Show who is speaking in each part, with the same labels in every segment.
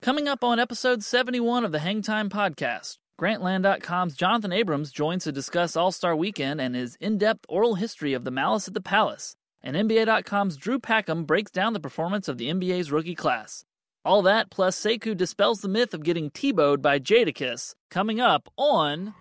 Speaker 1: Coming up on episode 71 of the Hangtime Podcast, Grantland.com's Jonathan Abrams joins to discuss All Star Weekend and his in depth oral history of the Malice at the Palace. And NBA.com's Drew Packham breaks down the performance of the NBA's rookie class. All that, plus Sekou dispels the myth of getting Tebowed by Jadakiss, coming up on...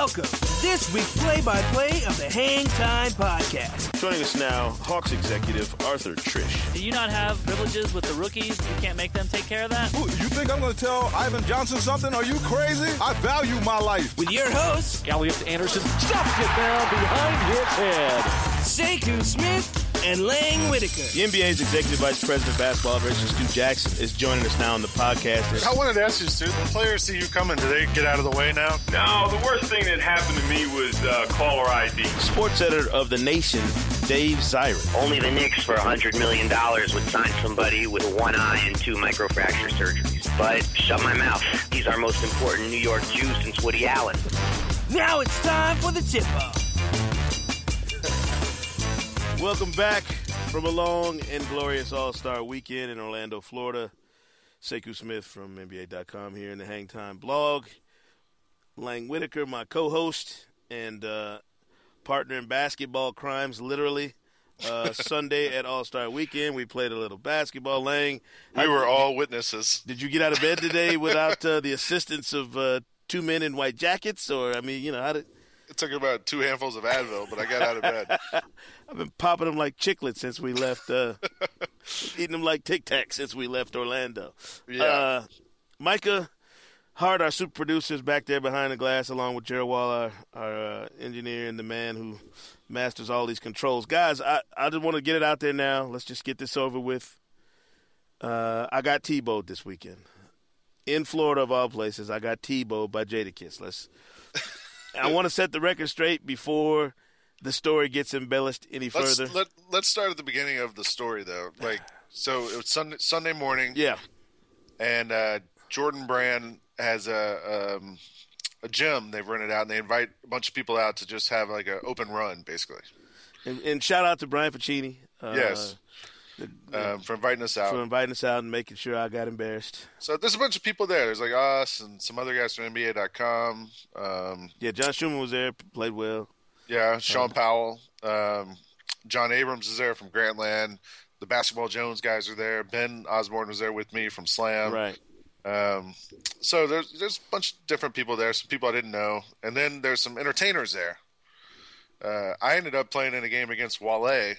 Speaker 2: Welcome to this week's play-by-play of the Hang Time Podcast.
Speaker 3: Joining us now, Hawks executive Arthur Trish.
Speaker 1: Do you not have privileges with the rookies? You can't make them take care of that?
Speaker 4: Who, you think I'm going to tell Ivan Johnson something? Are you crazy? I value my life.
Speaker 2: With your hosts,
Speaker 5: Elliot Anderson stops it down behind his head.
Speaker 2: Sekou Smith and Lang Whitaker.
Speaker 3: The NBA's executive vice president of basketball operations, Stu Jackson, is joining us now on the podcast.
Speaker 6: I wanted to ask you, Stu, when players see you coming, do they get out of the way now?
Speaker 7: No, the worst thing that happened to me was uh, caller ID.
Speaker 3: Sports editor of The Nation, Dave Zirin.
Speaker 8: Only the Knicks for $100 million would sign somebody with one eye and two microfracture surgeries. But shut my mouth. He's our most important New York Jew since Woody Allen.
Speaker 2: Now it's time for the tip-off.
Speaker 3: Welcome back from a long and glorious All Star weekend in Orlando, Florida. Sekou Smith from NBA.com here in the Hangtime blog. Lang Whitaker, my co host and uh, partner in basketball crimes, literally. Uh, Sunday at All Star Weekend, we played a little basketball. Lang,
Speaker 6: we were all witnesses.
Speaker 3: Did you get out of bed today without uh, the assistance of uh, two men in white jackets, or I mean, you know, how did?
Speaker 6: Took about two handfuls of Advil, but I got out of bed.
Speaker 3: I've been popping them like chiclets since we left. Uh, eating them like Tic Tacs since we left Orlando.
Speaker 6: Yeah.
Speaker 3: Uh, Micah Hart, our super producer, is back there behind the glass, along with Gerald Wall, our, our uh, engineer and the man who masters all these controls. Guys, I, I just want to get it out there now. Let's just get this over with. Uh, I got Tebowed this weekend. In Florida, of all places, I got Tebowed by Jadakiss. Let's. I want to set the record straight before the story gets embellished any
Speaker 6: let's,
Speaker 3: further.
Speaker 6: Let, let's start at the beginning of the story, though. Like, so it was Sunday, Sunday morning.
Speaker 3: Yeah.
Speaker 6: And uh, Jordan Brand has a um, a gym they've rented out, and they invite a bunch of people out to just have like an open run, basically.
Speaker 3: And, and shout out to Brian Pacini. Uh,
Speaker 6: yes. Um, for inviting us out.
Speaker 3: For inviting us out and making sure I got embarrassed.
Speaker 6: So there's a bunch of people there. There's like us and some other guys from NBA.com. Um,
Speaker 3: yeah, John Schumann was there, played well.
Speaker 6: Yeah, Sean um, Powell. Um, John Abrams is there from Grantland. The Basketball Jones guys are there. Ben Osborne was there with me from Slam.
Speaker 3: Right.
Speaker 6: Um, so there's there's a bunch of different people there. Some people I didn't know, and then there's some entertainers there. Uh, I ended up playing in a game against Wale,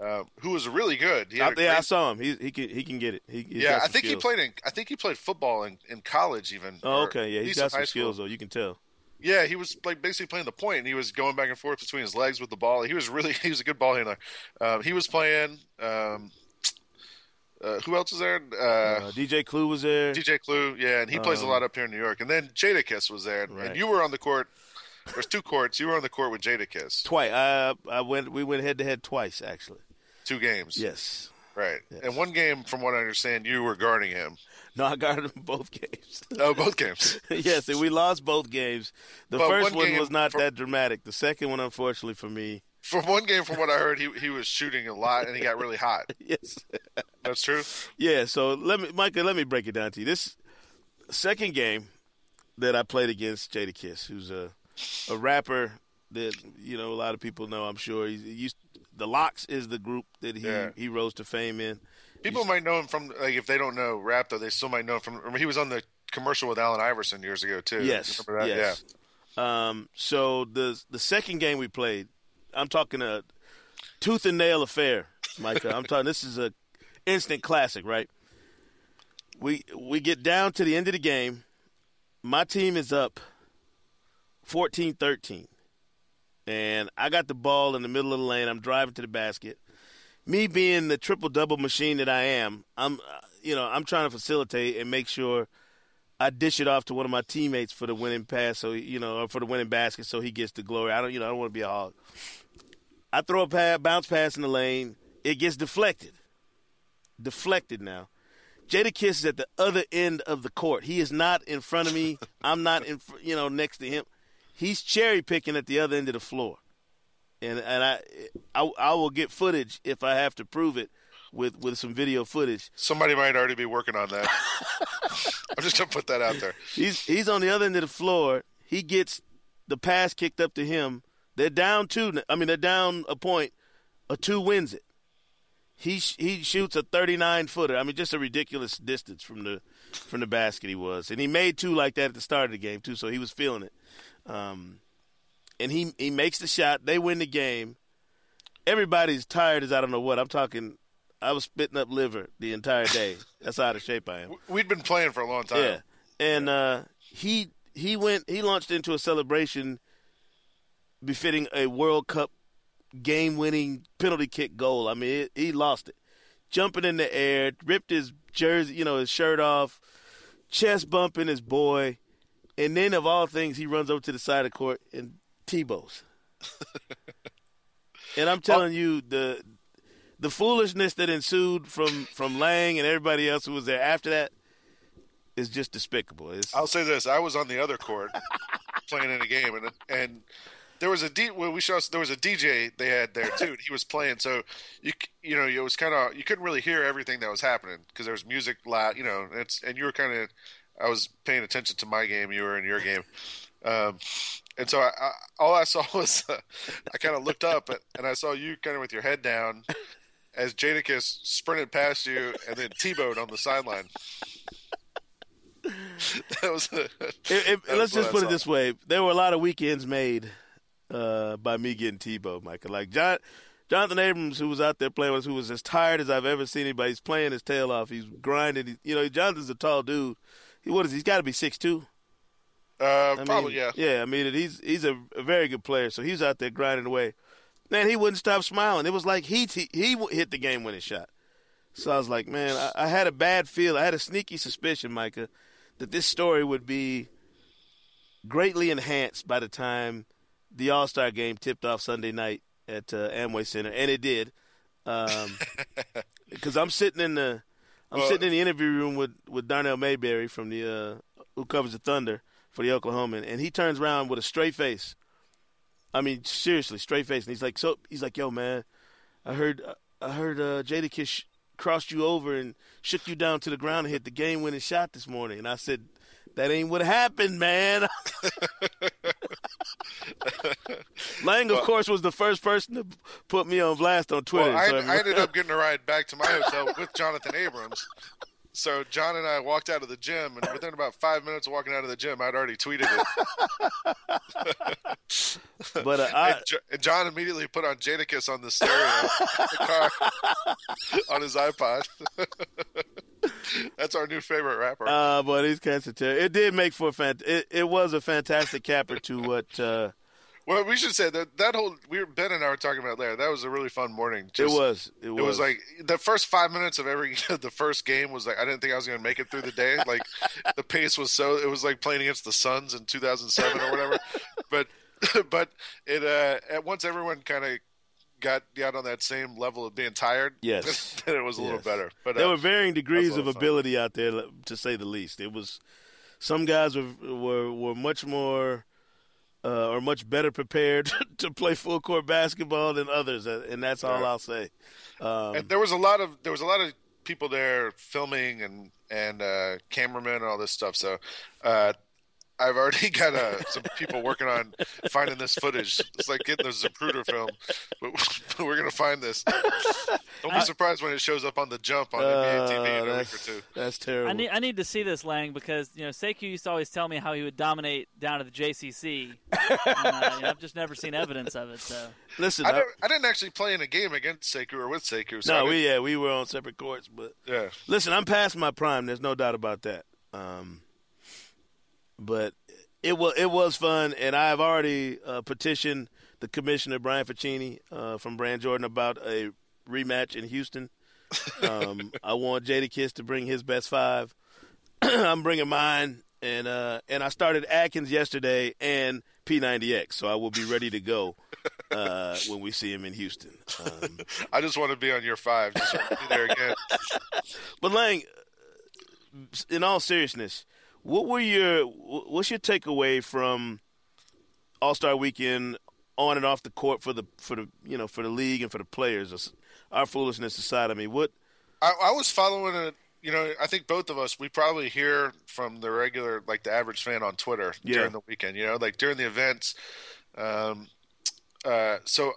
Speaker 6: uh, who was really good.
Speaker 3: He Out there, great... I saw him. He he can he can get it. He,
Speaker 6: yeah, I think
Speaker 3: skills.
Speaker 6: he played in. I think he played football in, in college even.
Speaker 3: Oh, okay, yeah, he's got some skills though. You can tell.
Speaker 6: Yeah, he was like basically playing the point, and he was going back and forth between his legs with the ball. He was really he was a good ball handler. Um, he was playing. Um, uh, who else was there? Uh,
Speaker 3: uh, DJ Clue was there.
Speaker 6: DJ Clue, yeah, and he plays a lot up here in New York. And then Jadakiss was there,
Speaker 3: right.
Speaker 6: and you were on the court. There's two courts. You were on the court with Jadakiss
Speaker 3: Twice. I, I went. We went head to head twice, actually.
Speaker 6: Two games.
Speaker 3: Yes.
Speaker 6: Right.
Speaker 3: Yes.
Speaker 6: And one game, from what I understand, you were guarding him.
Speaker 3: No, I guarded him both games.
Speaker 6: Oh, both games.
Speaker 3: yes, and we lost both games. The
Speaker 6: But
Speaker 3: first
Speaker 6: one
Speaker 3: one was not
Speaker 6: from-
Speaker 3: that dramatic. The second one, unfortunately for me,
Speaker 6: From one game, from what I heard, he he was shooting a lot, and he got really hot.
Speaker 3: yes.
Speaker 6: That's true.
Speaker 3: Yeah, so let me, Micah, let me break it down to you. This second game that I played against Jadakiss, who's a a rapper that you know a lot of people know. I'm sure he's he used. The LOX is the group that he
Speaker 6: Yeah.
Speaker 3: he rose to fame in.
Speaker 6: People might know him from like if they don't know rap though, they still might know him from. Remember, he was on the commercial with Allen Iverson years ago too.
Speaker 3: Yes,
Speaker 6: Remember that?
Speaker 3: yes. Um, so the the second game we played, I'm talking a tooth and nail affair, Micah. I'm talking. This is a instant classic, right? We we get down to the end of the game. My team is up 14-13. And I got the ball in the middle of the lane. I'm driving to the basket. me being the triple double machine that I am, I'm uh, you know I'm trying to facilitate and make sure I dish it off to one of my teammates for the winning pass, so you know, or for the winning basket, so he gets the glory. I don't, you know, I don't want to be a hog. I throw a pass, bounce pass in the lane, it gets deflected. Deflected now. Jadakiss is at the other end of the court. He is not in front of me. I'm not in, you know, next to him. He's cherry picking at the other end of the floor, and and I, I, I will get footage if I have to prove it with with some video footage.
Speaker 6: Somebody might already be working on that. I'm just gonna put that out there.
Speaker 3: He's he's on the other end of the floor. He gets the pass kicked up to him. They're down two. I mean, they're down a point. A two wins it. He he shoots a 39 footer. I mean, just a ridiculous distance from the from the basket he was, and he made two like that at the start of the game too. So he was feeling it. Um, and he he makes the shot. They win the game. Everybody's tired as I don't know what. I'm talking. I was spitting up liver the entire day. That's how out of shape I am.
Speaker 6: We'd been playing for a long time.
Speaker 3: Yeah, and uh, he he went he launched into a celebration befitting a World Cup game-winning penalty kick goal. I mean, it, he lost it, jumping in the air, ripped his jersey, you know, his shirt off, chest bumping his boy, and then of all things, he runs over to the side of the court and Tebow's. and I'm oh. telling you, the the foolishness that ensued from from Lang and everybody else who was there after that is just despicable. It's,
Speaker 6: I'll say this: I was on the other court playing in a game, and and there was a D we saw there was a DJ they had there too. And he was playing, so you you know it was kind of you couldn't really hear everything that was happening because there was music loud, you know. It's and you were kind of I was paying attention to my game, you were in your game. Um, and so I, I, all I saw was uh, I kind of looked up and I saw you kind of with your head down as Jadakiss sprinted past you and then Tebowed on the sideline. that was. A,
Speaker 3: it, it,
Speaker 6: that
Speaker 3: let's
Speaker 6: was
Speaker 3: just put it this way: there were a lot of weekends made uh, by me getting Tebow, Michael. Like John, Jonathan Abrams, who was out there playing with who was as tired as I've ever seen anybody. He's playing his tail off. He's grinding. You know, Jonathan's a tall dude. What is? He? He's got to be six two.
Speaker 6: Uh,
Speaker 3: I
Speaker 6: probably
Speaker 3: mean,
Speaker 6: yeah.
Speaker 3: Yeah, I mean, he's he's a, a very good player. So he's out there grinding away. Man, he wouldn't stop smiling. It was like he he, he hit the game winning shot. So I was like, man, I, I had a bad feel. I had a sneaky suspicion, Micah, that this story would be greatly enhanced by the time the All Star game tipped off Sunday night at uh, Amway Center, and it did. Because I'm sitting in the I'm
Speaker 6: Well-
Speaker 3: sitting in the interview room with with Darnell Mayberry from the uh, who covers the Thunder for the Oklahoman, and he turns around with a straight face. I mean, seriously, straight face, and he's like, "So he's like, yo, man, I heard I heard uh, Jadakiss crossed you over and shook you down to the ground and hit the game-winning shot this morning." And I said, "That ain't what happened, man." Lang, of course, was the first person to put me on blast on Twitter.
Speaker 6: Well, I,
Speaker 3: so
Speaker 6: I ended up getting a ride back to my hotel with Jonathan Abrams. So John and I walked out of the gym, and within about five minutes of walking out of the gym, I'd already tweeted it.
Speaker 3: but uh, I,
Speaker 6: and, and John immediately put on Jadakiss on the stereo the car on his iPod. That's our new favorite rapper.
Speaker 3: Uh, but he's cats are terrible. It did make for a fant- it, it was a fantastic capper to what uh,
Speaker 6: well, we should say that that whole we were, Ben and I were talking about there. That was a really fun morning.
Speaker 3: it
Speaker 6: Just-
Speaker 3: was. It was.
Speaker 6: It was like the first five minutes of every the first game was like I didn't think I was going to make it through the day. Like the pace was so it was like playing against the Suns in 2007 or whatever. But but it uh at once everyone kind of got got on that same level of being tired.
Speaker 3: Yes.
Speaker 6: then it was a little better. But
Speaker 3: there
Speaker 6: uh,
Speaker 3: were varying degrees of
Speaker 6: of fun.
Speaker 3: ability out there, to say the least. It was some guys were were, were much more uh, or much better prepared to play full court basketball than others, uh, and that's all. I'll say. Um,
Speaker 6: and there was a lot of there was a lot of people there filming and and uh, cameramen and all this stuff. So uh, I've already got uh, some people working on finding this footage. It's like getting the Zapruder film, but we're gonna find this. Don't be surprised when it shows up on the jump on NBA TV in a week or
Speaker 3: Uh, that's,
Speaker 6: two.
Speaker 3: that's terrible.
Speaker 1: I need I need to see this Lang because you know Sekou used to always tell me how he would dominate down at the JCC. and, uh, you know, I've just never seen evidence of it. So
Speaker 3: Listen,
Speaker 6: I,
Speaker 3: I-
Speaker 6: I didn't actually play in a game against Sekou or with Sekou. So
Speaker 3: no, we yeah we were on separate courts, but
Speaker 6: yeah.
Speaker 3: Listen, I'm past my prime. There's no doubt about that. Um, but it was it was fun, and I have already uh, petitioned the commissioner Brian Ficini uh, from Brand Jordan about a rematch in Houston. Um, I want Jadakiss to bring his best five. I'm bringing mine, and uh, and I started Atkins yesterday and P90X, so I will be ready to go uh, when we see him in Houston. Um,
Speaker 6: I just want to be on your five, just want to be there again.
Speaker 3: but Lang, in all seriousness, what were your what's your takeaway from All Star Weekend on and off the court for the for the you know for the league and for the players? Our foolishness aside, I mean, what?
Speaker 6: I, I was following it. You know, I think both of us we probably hear from the regular, like the average fan on Twitter
Speaker 3: Yeah.
Speaker 6: during the weekend. You know, like during the events. Um, uh, so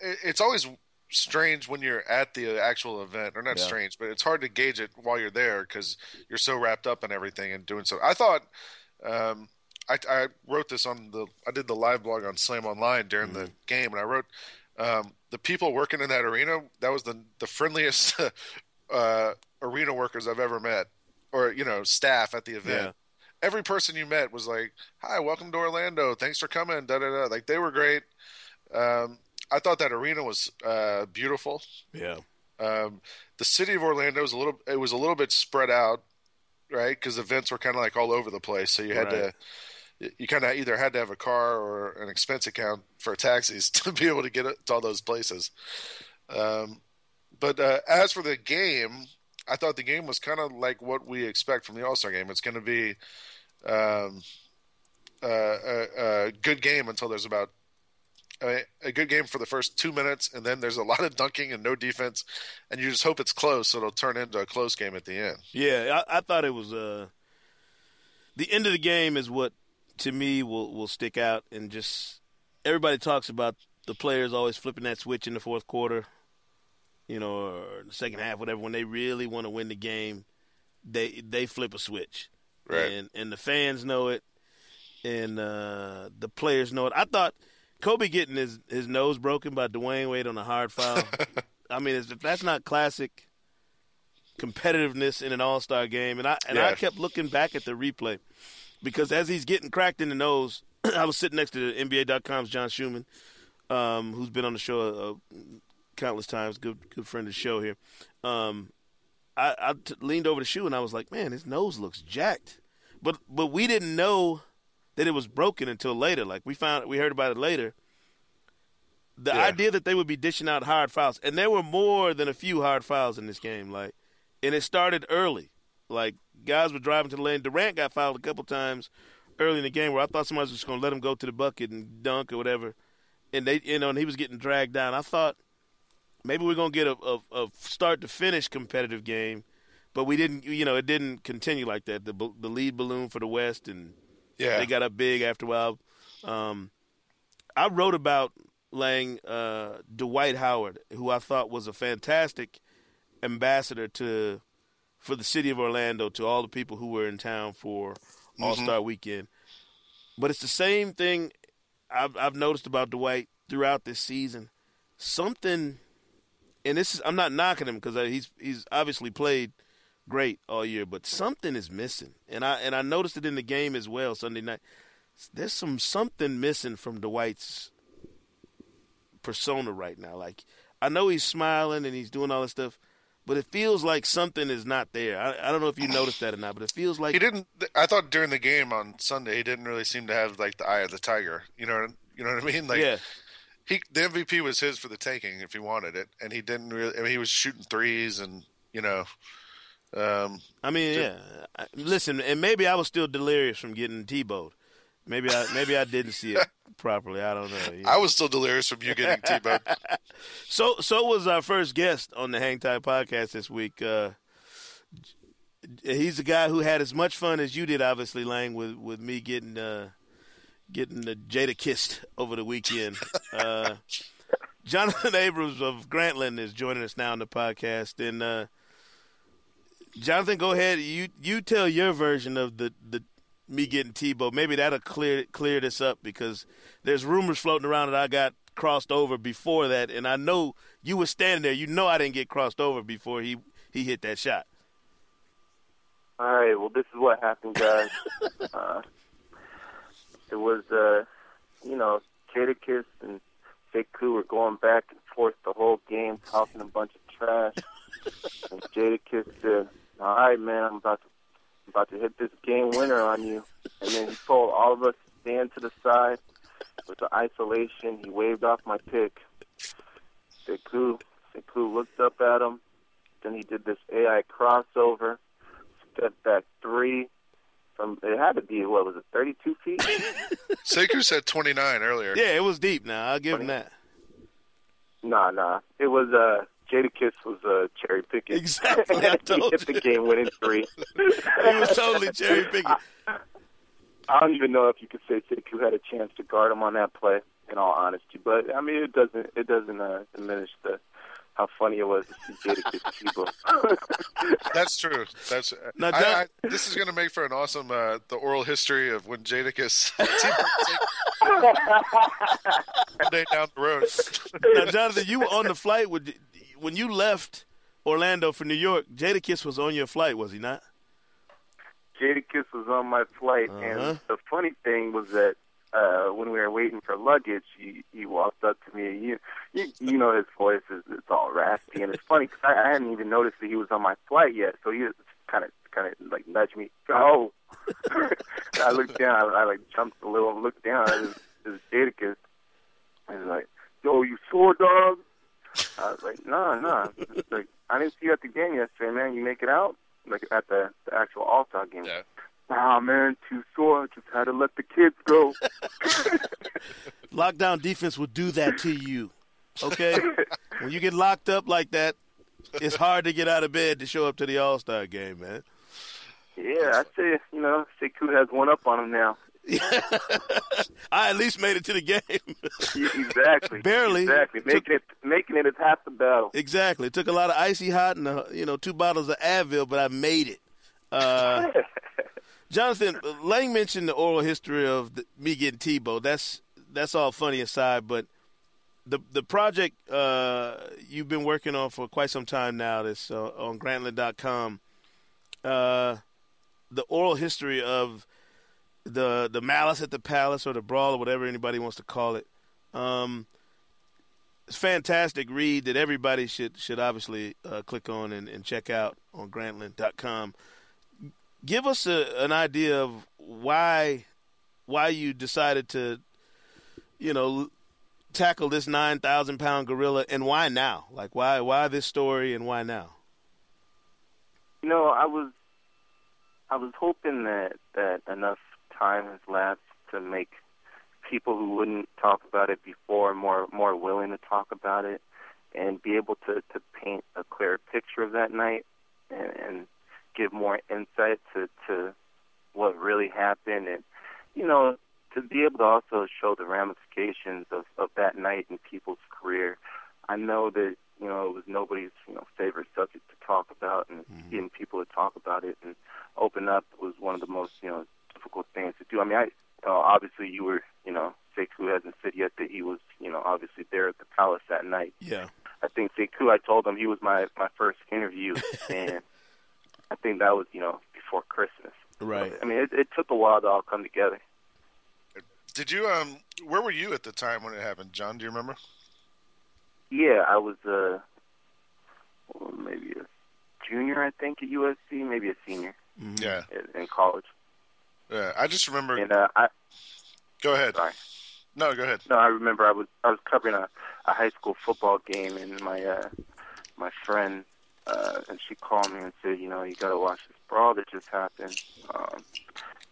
Speaker 6: it, it's always strange when you're at the actual event, or not
Speaker 3: Yeah.
Speaker 6: strange, but it's hard to gauge it while you're there because you're so wrapped up in everything and doing so. I thought. Um, I, I wrote this on the. I did the live blog on Slam Online during the game, and I wrote um, the people working in that arena. That was the the friendliest uh, arena workers I've ever met, or you know, staff at the event.
Speaker 3: Yeah.
Speaker 6: Every person you met was like, "Hi, welcome to Orlando. Thanks for coming." Da da da. Like they were great. Um, I thought that arena was uh, beautiful.
Speaker 3: Yeah.
Speaker 6: Um, the city of Orlando was a little. It was a little bit spread out, right? Because events were kind of like all over the place. So you had
Speaker 3: Right.
Speaker 6: to. You kind of either had to have a car or an expense account for taxis to be able to get to all those places. Um, but uh, as for the game, I thought the game was kind of like what we expect from the All Star game. It's going to be um, uh, a, a good game until there's about a, a good game for the first two minutes, and then there's a lot of dunking and no defense, and you just hope it's close, so it'll turn into a close game at the end.
Speaker 3: Yeah, I, I thought it was uh, the end of the game is what to me will will stick out, and just everybody talks about the players always flipping that switch in the fourth quarter, you know, or the second half, whatever. When they really want to win the game, they they flip a switch,
Speaker 6: Right.
Speaker 3: And and the fans know it, and uh, the players know it. I thought Kobe getting his his nose broken by Dwyane Wade on a hard foul. I mean, if that's not classic competitiveness in an All Star game, and I and I kept looking back at the replay because as he's getting cracked in the nose, I was sitting next to the NBA.com's John Schumann, um, who's been on the show uh, countless times, good good friend of the show here. Um, I, I t- leaned over the Schu and I was like, man, his nose looks jacked, but but we didn't know that it was broken until later. Like we found we heard about it later. The
Speaker 6: Yeah.
Speaker 3: idea that they would be dishing out hard fouls, and there were more than a few hard fouls in this game. Like, and it started early. Like guys were driving to the lane. Durant got fouled a couple times early in the game where I thought somebody was just going to let him go to the bucket and dunk or whatever, and they, you know, and he was getting dragged down. I thought maybe we're going to get a, a, a start to finish competitive game, but we didn't. You know, it didn't continue like that. The the lead balloon for the West, and
Speaker 6: Yeah,
Speaker 3: they got up big after a while. Um, I wrote about Lang uh, Dwight Howard, who I thought was a fantastic ambassador to for the city of Orlando to all the people who were in town for All Star Weekend. But it's the same thing I've, I've noticed about Dwight throughout this season. Something, and this is I'm not knocking him because he's he's obviously played great all year, but something is missing, and I and I noticed it in the game as well Sunday night. There's some something missing from Dwight's persona right now. Like I know he's smiling and he's doing all this stuff, but it feels like something is not there. I, I don't know if you noticed that or not, but it feels like
Speaker 6: he didn't. I thought during the game on Sunday, he didn't really seem to have like the eye of the tiger. You know, you know what I mean? Like,
Speaker 3: yeah,
Speaker 6: he the MVP was his for the taking if he wanted it, and he didn't really. I mean, he was shooting threes, and you know, um,
Speaker 3: I mean, yeah. Listen, and maybe I was still delirious from getting Tebowed. Maybe I maybe I didn't see it properly. I don't know.
Speaker 6: I was still delirious from you getting T-boned.
Speaker 3: So so was our first guest on the Hang Time podcast this week. Uh, he's the guy who had as much fun as you did, obviously, Lang, with with me getting uh, getting the Jada kissed over the weekend. Uh, Jonathan Abrams of Grantland is joining us now on the podcast, and uh, Jonathan, go ahead. You you tell your version of the the me getting Tebow. Maybe that'll clear clear this up because there's rumors floating around that I got crossed over before that, and I know you were standing there. You know I didn't get crossed over before he he hit that shot.
Speaker 9: All right. Well, this is what happened, guys. uh, it was, uh, you know, Jadakiss and Fake Coup were going back and forth the whole game, talking a bunch of trash. and Jadakiss said, "All right, man, I'm about to I'm about to hit this game winner on you." And then he told all of us to stand to the side with the isolation. He waved off my pick. Sekou, Sekou looked up at him. Then he did this AI crossover, step back three. From it had to be what was it, 32 feet?
Speaker 6: Sekou said 29 earlier.
Speaker 3: Yeah, it was deep. Now I'll give him that.
Speaker 9: Nah, nah. It was uh Jadakiss was uh cherry picking.
Speaker 3: Exactly, I
Speaker 9: he
Speaker 3: told
Speaker 9: hit the game winning three.
Speaker 3: He was totally cherry picking.
Speaker 9: I don't even know if you could say Sekou had a chance to guard him on that play. In all honesty, but I mean, it doesn't it doesn't uh, diminish the how funny it was to see Jadakiss Tebow.
Speaker 6: That's true. That's
Speaker 3: Now,
Speaker 6: I,
Speaker 3: John-
Speaker 6: I, this is going to make for an awesome uh, the oral history of when Jadakiss one day down the road.
Speaker 3: now, Jonathan, you were on the flight with when you left Orlando for New York. Jadakiss was on your flight, was he not?
Speaker 9: Jadakiss was on my flight,
Speaker 3: Uh-huh.
Speaker 9: and the funny thing was that uh when we were waiting for luggage, he he walked up to me. And you you, you know his voice is it's all raspy, and it's funny because I, I hadn't even noticed that he was on my flight yet. So he just kind of kind of like nudged me, go. I looked down. I, I like jumped a little, and looked down. It was, it was Jadakiss. And he's like, "Yo, you sore, dog?" I was like, "No, no." It's Like, I didn't see you at the game yesterday, man. You make it out? Like at the the actual All Star game.
Speaker 6: Yeah.
Speaker 9: Nah, man, too sore. Just had to let the kids go.
Speaker 3: Lockdown defense will do that to you. Okay, when you get locked up like that, it's hard to get out of bed to show up to the All Star game, man.
Speaker 9: Yeah, I'd say you know Sekou has one up on him now.
Speaker 3: I at least made it to the game.
Speaker 9: exactly.
Speaker 3: Barely.
Speaker 9: Exactly. Making it making it is half the battle.
Speaker 3: Exactly. It took a lot of icy hot and uh, you know two bottles of Advil, but I made it. Uh, Jonathan Lang mentioned the oral history of the, me getting Tebow. That's that's all funny aside, but the the project uh, you've been working on for quite some time now. That's uh, on Grantland.com. Uh, the oral history of the the malice at the palace or the brawl or whatever anybody wants to call it. Um, it's fantastic read that everybody should should obviously uh, click on and, and check out on Grantland.com. Give us a, an idea of why why you decided to, you know, tackle this nine thousand pound gorilla and why now? Like why why this story and why now?
Speaker 9: You know, I was I was hoping that that enough time has lapsed to make people who wouldn't talk about it before more more willing to talk about it and be able to to paint a clearer picture of that night and, and give more insight to to what really happened and you know to be able to also show the ramifications of of that night in people's career. I know that you know it was nobody's you know favorite subject to talk about, and mm-hmm. getting people to talk about it and open up was one of the most you know difficult things to do. I mean, I uh, obviously you were you know Sekou hasn't said yet that he was you know obviously there at the palace that night.
Speaker 3: Yeah.
Speaker 9: I think Sekou, I told him he was my my first interview, and I think that was you know before Christmas.
Speaker 3: Right.
Speaker 9: I mean, it, it took a while to all come together.
Speaker 6: Did you um? Where were you at the time when it happened, John? Do you remember?
Speaker 9: Yeah, I was uh, well, maybe a junior, I think, at USC, maybe a senior
Speaker 6: Yeah.
Speaker 9: in, in college.
Speaker 6: Yeah. I just remember.
Speaker 9: And uh, I
Speaker 6: Go ahead.
Speaker 9: sorry.
Speaker 6: No, go ahead.
Speaker 9: No, I remember I was I was covering a, a high school football game, and my uh, my friend uh, and she called me and said, you know, you got to watch this brawl that just happened. Um,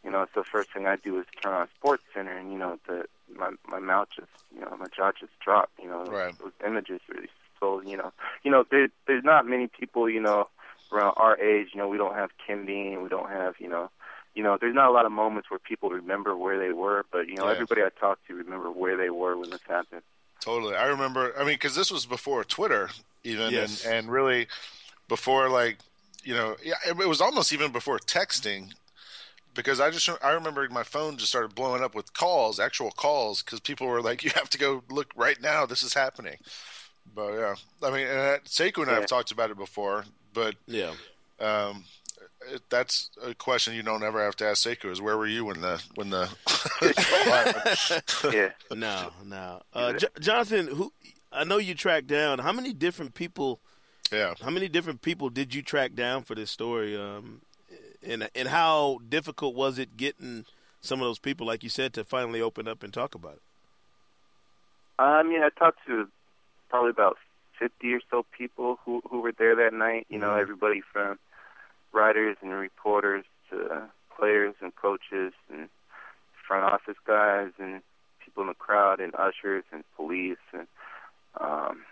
Speaker 9: you know, so first thing I do is turn on Sports Center, and you know, the my my mouth just, you know, my jaw just dropped. You know,
Speaker 6: Right.
Speaker 9: those images really. So you know, you know, there there's not many people, you know, around our age. You know, we don't have Kim Dean, we don't have, you know. You know, there's not a lot of moments where people remember where they were, but you know,
Speaker 6: Yeah.
Speaker 9: everybody I talked to remember where they were when this happened.
Speaker 6: Totally. I remember. I mean, because this was before Twitter, even,
Speaker 3: Yes.
Speaker 6: and and really before like you know, yeah, it, it was almost even before texting. Because I just I remember my phone just started blowing up with calls, actual calls, because people were like, "You have to go look right now. This is happening." But yeah, I mean, and that, Sekou and I have
Speaker 9: Yeah.
Speaker 6: talked about it before, but
Speaker 3: Yeah.
Speaker 6: um, it, that's a question you don't ever have to ask Sekou: is where were you when the when the
Speaker 9: yeah.
Speaker 3: No, no. Uh, J- Jonathan, who I know you tracked down how many different people.
Speaker 6: Yeah.
Speaker 3: How many different people did you track down for this story? Um, and and how difficult was it getting some of those people, like you said, to finally open up and talk about it?
Speaker 9: I mean, I talked to probably about fifty or so people who who were there that night. You know,
Speaker 3: Mhm.
Speaker 9: everybody from writers and reporters to players and coaches and front office guys and people in the crowd and ushers and police and um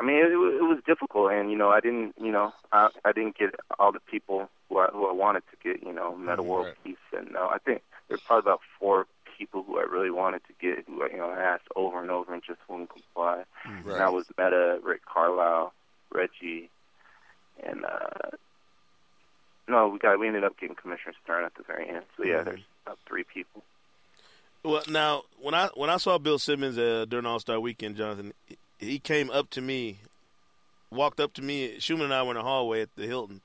Speaker 9: I mean it, it was difficult and you know I didn't you know I I didn't get all the people who I who I wanted to get you know Metta World
Speaker 6: Right.
Speaker 9: Peace and no I think there's probably about four people who I really wanted to get who I, you know I asked over and over and just wouldn't comply. And that was Metta Rick Carlisle Reggie and uh no we got we ended up getting Commissioner Stern at the very end so yeah
Speaker 3: Mhm.
Speaker 9: there's about three people
Speaker 3: Well, now when I when I saw Bill Simmons uh, during All Star Weekend, Jonathan, he- he came up to me, walked up to me. Schumann and I were in the hallway at the Hilton,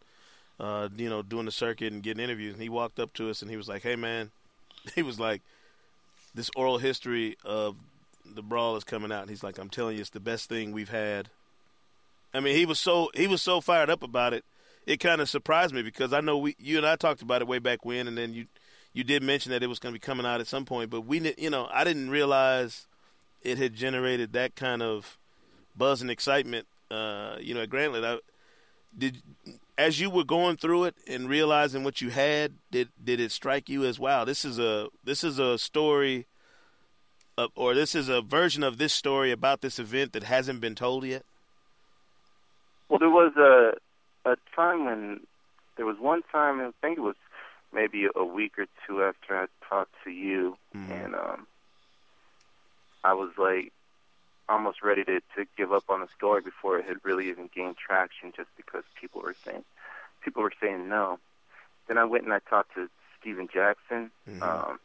Speaker 3: uh, you know, doing the circuit and getting interviews. And he walked up to us and he was like, "Hey, man," he was like, "This oral history of the brawl is coming out." And he's like, "I'm telling you, it's the best thing we've had." I mean, he was so he was so fired up about it. It kind of surprised me because I know we you and I talked about it way back when, and then you you did mention that it was going to be coming out at some point, but we, you know, I didn't realize it had generated that kind of buzz and excitement. Uh, you know, at Grantland, I, did as you were going through it and realizing what you had, did did it strike you as wow? This is a this is a story, of, or this is a version of this story about this event that hasn't been told yet.
Speaker 9: Well, there was a a time when there was one time I think it was maybe a week or two after I talked to you,
Speaker 3: Mhm.
Speaker 9: and um, I was like almost ready to to give up on the story before it had really even gained traction, just because people were saying people were saying no. Then I went and I talked to Stephen Jackson.
Speaker 3: Mhm.
Speaker 9: Um,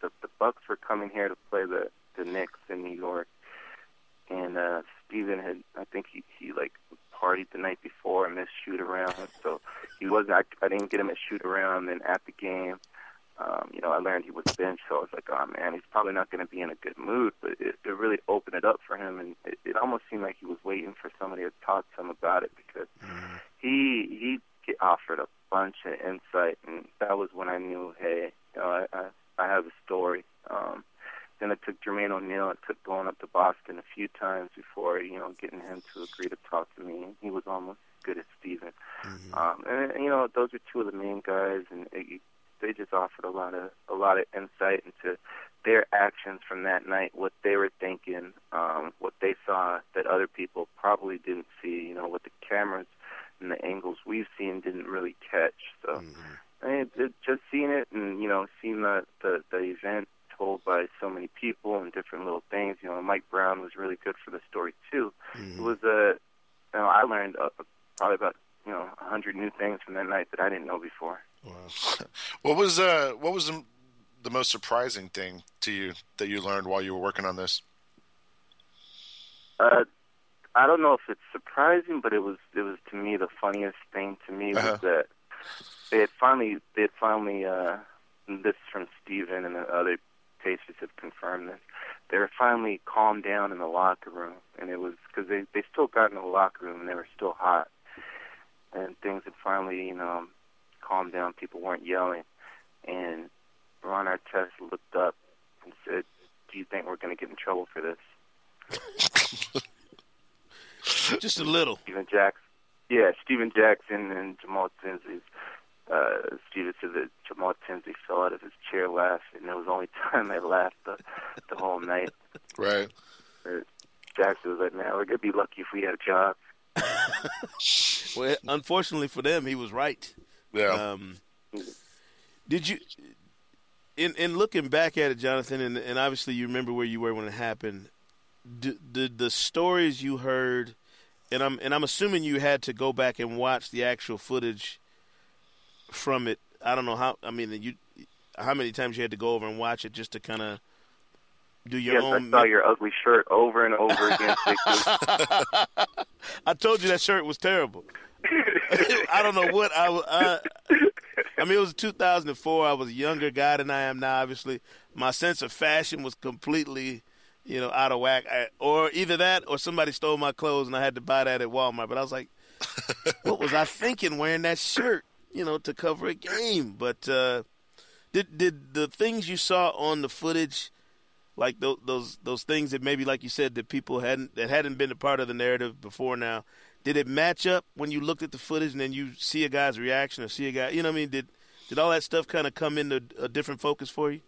Speaker 9: the the Bucks were coming here to play the the Knicks in New York, and uh, Stephen had I think he he like partied the night before and missed shoot around, so he wasn't. I, I didn't get him at shoot around. Then at the game, um, you know, I learned he was benched, so I was like, oh man, he's probably not going to be in a good mood. But it, it really opened it up for him, and it, it almost seemed like he was waiting for somebody to talk to him about it because he he get offered a bunch of insight, and that was when I knew, hey, you know, I I, I have a story. Um, then it took Jermaine O'Neal. It took going up to Boston a few times before you know getting him to agree to talk to me. He was almost as good as Stephen. Um, and you know, those are two of the main guys, and it, they just offered a lot of a lot of insight into their actions from that night, what they were thinking, um, what they saw that other people probably didn't see. You know, what the cameras and the angles we've seen didn't really catch. So, I mean, just seeing it and you know, seeing the the, the event by so many people and different little things. You know, Mike Brown was really good for the story too. It was a, you know, I learned uh, probably about you know a hundred new things from that night that I didn't know before.
Speaker 6: What was uh what was the, the most surprising thing to you that you learned while you were working on this?
Speaker 9: Uh, I don't know if it's surprising, but it was it was to me the funniest thing to me
Speaker 6: Uh-huh.
Speaker 9: was that they had finally they had finally uh, this is from Stephen and the other pacers have confirmed this. They were finally calmed down in the locker room, and it was because they they still got in the locker room and they were still hot, and things had finally you know calmed down. People weren't yelling, and Ron Artest looked up and said, "Do you think we're going to get in trouble for this?"
Speaker 3: Just a little.
Speaker 9: Stephen Jackson. Yeah, Stephen Jackson and Jamal Tinsley. Uh, Stephen said that Jamal Tinsley fell out of his chair laughing. And it was the only time they laughed the, the whole night.
Speaker 6: Right.
Speaker 9: Uh, Jackson was like, man, we're going to be lucky if we had a job.
Speaker 3: Well, unfortunately for them, he was right.
Speaker 6: Yeah.
Speaker 3: Um, did you, in in looking back at it, Jonathan, and, and obviously you remember where you were when it happened. Did the the stories you heard, and I'm and I'm assuming you had to go back and watch the actual footage from it. I don't know how. I mean, you how many times you had to go over and watch it just to kind of do your
Speaker 9: yes,
Speaker 3: own.
Speaker 9: I saw your ugly shirt over and over again.
Speaker 3: I told you that shirt was terrible. I don't know what I was. I, I mean, it was 2004. I was a younger guy than I am now. Obviously, my sense of fashion was completely you know, out of whack, I, or either that or somebody stole my clothes and I had to buy that at Walmart. But I was like, what was I thinking wearing that shirt, you know, to cover a game? But uh, did did the things you saw on the footage, like those those those things that maybe, like you said, that people hadn't that hadn't been a part of the narrative before now, did it match up when you looked at the footage and then you see a guy's reaction or see a guy, you know what I mean? Did did all that stuff kind of come into a different focus for you?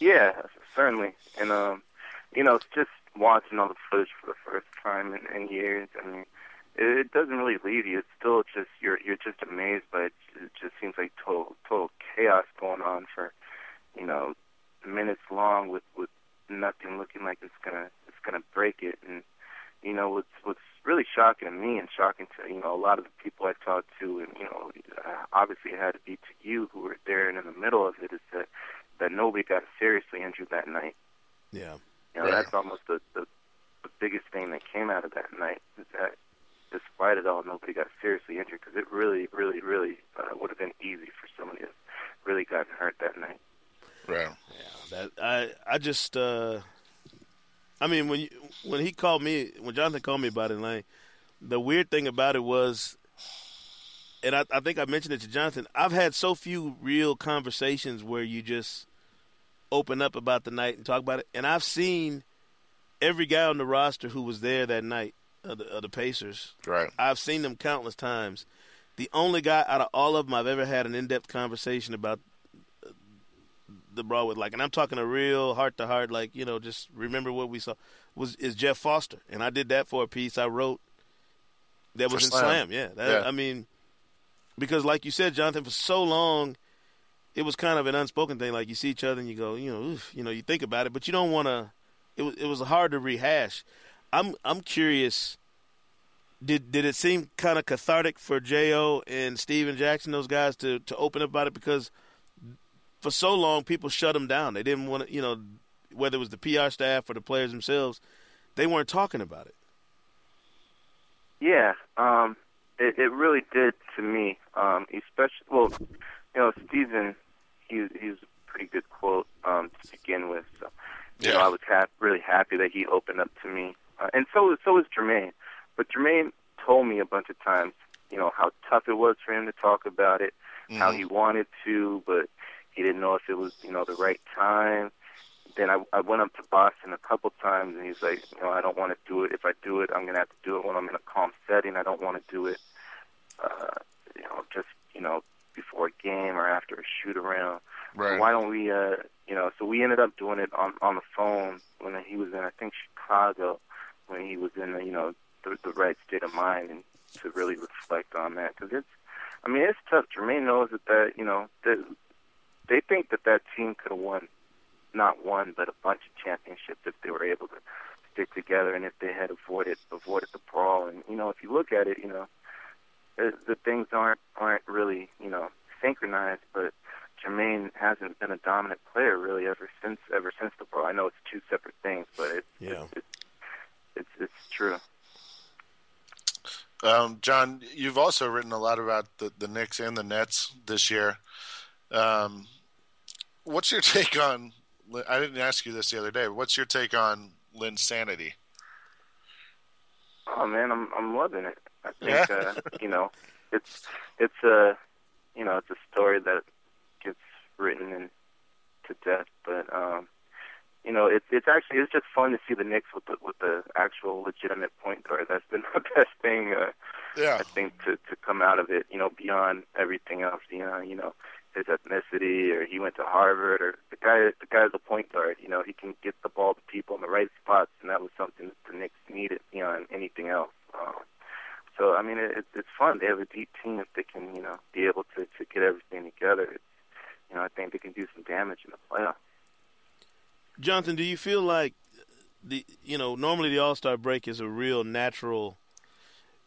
Speaker 9: Yeah, certainly. And um, you know, just watching all the footage for the first time in, in years. I mean, it, it doesn't really leave you. It's still just you're you're just amazed by it. It just seems like total total chaos going on for you know minutes long with with nothing looking like it's gonna it's gonna break it. And you know what's what's really shocking to me and shocking to you know a lot of the people I talked to, and you know uh, obviously it had to be to you who were there and in the middle of it is that that nobody got seriously injured that night.
Speaker 3: Yeah.
Speaker 9: You know, that's almost the, the the biggest thing that came out of that night is that despite it all, nobody got seriously injured because it really, really, really uh, would have been easy for somebody to really gotten hurt that night.
Speaker 6: Right.
Speaker 3: Yeah. That I I just uh I mean when you, when he called me when Jonathan called me about it, Lang, the weird thing about it was and I, I think I mentioned it to Jonathan. I've had so few real conversations where you just open up about the night and talk about it. And I've seen every guy on the roster who was there that night of the, of the Pacers.
Speaker 6: Right.
Speaker 3: I've seen them countless times. The only guy out of all of them I've ever had an in-depth conversation about uh, the brawl with, like, and I'm talking a real heart to heart, like you know, just remember what we saw was is Jeff Foster, and I did that for a piece I wrote that was
Speaker 6: For
Speaker 3: in
Speaker 6: Slam.
Speaker 3: Slam. Yeah, that,
Speaker 6: Yeah.
Speaker 3: I mean, because like you said, Jonathan, for so long, it was kind of an unspoken thing. Like you see each other and you go, you know, oof, you know, you think about it, but you don't want to. It was it was hard to rehash. I'm I'm curious. Did did it seem kind of cathartic for Jo and Stephen Jackson, those guys, to to open up about it because for so long people shut them down. They didn't want to, you know, whether it was the PR staff or the players themselves, they weren't talking about it.
Speaker 9: Yeah, um, it, it really did to me. Um, especially, well, you know, Stephen, he, he's a pretty good quote um, to begin with. So, you know, I was hap- really happy that he opened up to me, uh, and so so was Jermaine. But Jermaine told me a bunch of times, you know, how tough it was for him to talk about it, how he wanted to, but he didn't know if it was, you know, the right time. Then I, I went up to Boston a couple times, and he's like, you know, I don't want to do it. If I do it, I'm gonna have to do it when I'm in a calm setting. I don't want to do it, uh, you know, just you know, before a game or after a shoot around.
Speaker 6: Right.
Speaker 9: Why don't we, uh, you know? So we ended up doing it on on the phone when he was in, I think, Chicago, when he was in, the, you know, the, the right state of mind, and to really reflect on that because it's, I mean, it's tough. Jermaine knows that that you know that they think that that team could have won, not one, but a bunch of championships if they were able to stick together and if they had avoided avoided the brawl. And you know, if you look at it, you know, the, the things aren't aren't really you know synchronized, but Jermaine hasn't been a dominant player really ever since ever since the brawl. I know it's two separate things, but it's
Speaker 3: Yeah.
Speaker 9: it's, it's it's it's true.
Speaker 6: Um, John, you've also written a lot about the, the Knicks and the Nets this year. Um, what's your take on? I didn't ask you this the other day. But what's your take on Linsanity?
Speaker 9: Oh man, I'm I'm loving it. I think
Speaker 6: Yeah.
Speaker 9: uh, you know, it's it's a you know it's a story that gets written in to death, but um, you know it's it's actually it's just fun to see the Knicks with the with the actual legitimate point guard. That's been the best thing uh,
Speaker 6: Yeah.
Speaker 9: I think to to come out of it. You know, beyond everything else. You know, you know his ethnicity or he went to Harvard or the guy the guy's a point guard. You know, he can get the ball to people in the right spots, and that was something that the Knicks needed beyond anything else. Um, so I mean, it, it's it's fun. They have a deep team if they can, you know, be able to to get everything together. It's, you know, I think they can do some damage in the playoffs.
Speaker 3: Jonathan, do you feel like the you know normally the All Star break is a real natural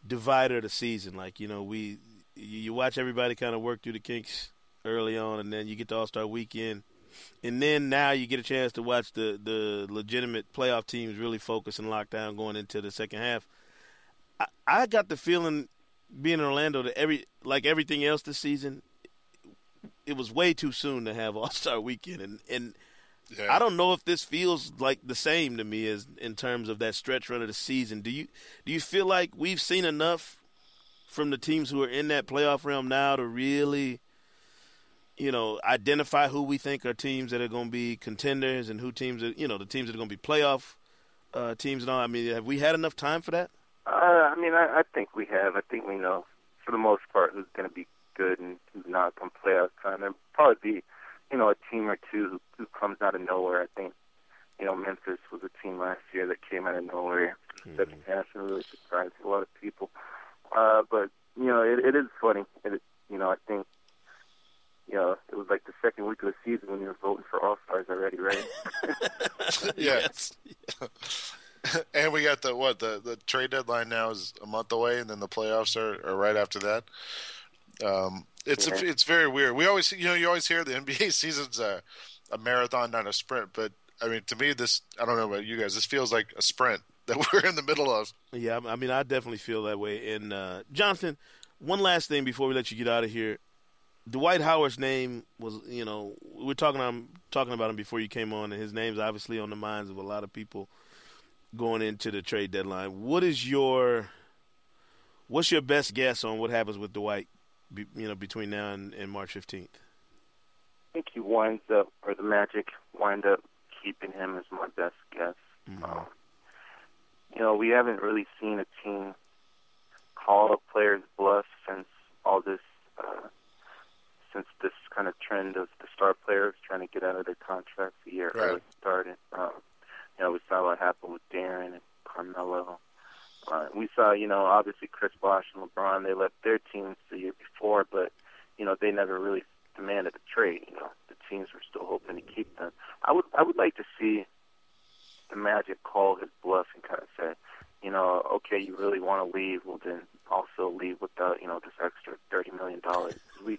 Speaker 3: divider of the season? Like you know we you, watch everybody kind of work through the kinks early on, and then you get to All Star weekend, and then now you get a chance to watch the the legitimate playoff teams really focus and lock down going into the second half. I, I got the feeling being in Orlando that every like everything else this season, it was way too soon to have All Star weekend, and and
Speaker 6: Yeah.
Speaker 3: I don't know if this feels like the same to me as in terms of that stretch run of the season. Do you do you feel like we've seen enough from the teams who are in that playoff realm now to really, you know, identify who we think are teams that are going to be contenders and who teams are, you know, the teams that are going to be playoff uh, teams and all. I mean, have we had enough time for that?
Speaker 9: Uh, I mean, I, I think we have. I think we know for the most part who's going to be good and who's not going come playoff time. There'll probably be, you know, a team or two who, who comes out of nowhere. I think, you know, Memphis was a team last year that came out of nowhere. Mm-hmm. Second half really surprised a lot of people. Uh, but you know, it, it is funny. It, you know, I think, you know, it was like the second week of the season when you were voting for All Stars already, right?
Speaker 6: yes. and we got the what the the trade deadline now is a month away, and then the playoffs are, are right after that. Um, it's yeah. a, it's very weird. We always you know you always hear the NBA season's a, a marathon, not a sprint. But I mean, to me, this I don't know about you guys. This feels like a sprint that we're in the middle of.
Speaker 3: Yeah, I mean, I definitely feel that way. And uh, Jonathan, one last thing before we let you get out of here. Dwight Howard's name was, you know, we we're talking on, talking about him before you came on, and his name's obviously on the minds of a lot of people going into the trade deadline. What is your what's your best guess on what happens with Dwight, you know, between now and, and March fifteenth?
Speaker 9: I think he winds up, or the Magic wind up keeping him. Is my best guess. Mm-hmm. Um, you know, we haven't really seen a team call a player's bluff since all this, uh, since this kind of trend of the star players trying to get out of their contracts a year
Speaker 6: right.
Speaker 9: early started. Um, you know, we saw what happened with Deron and Carmelo. Uh, we saw, you know, obviously Chris Bosh and LeBron, they left their teams the year before, but, you know, they never really demanded a trade. You know, the teams were still hoping to keep them. I would, I would like to see the Magic call his bluff and kind of say, you know, okay, you really want to leave, well then also leave without, you know, this extra thirty million dollars. We,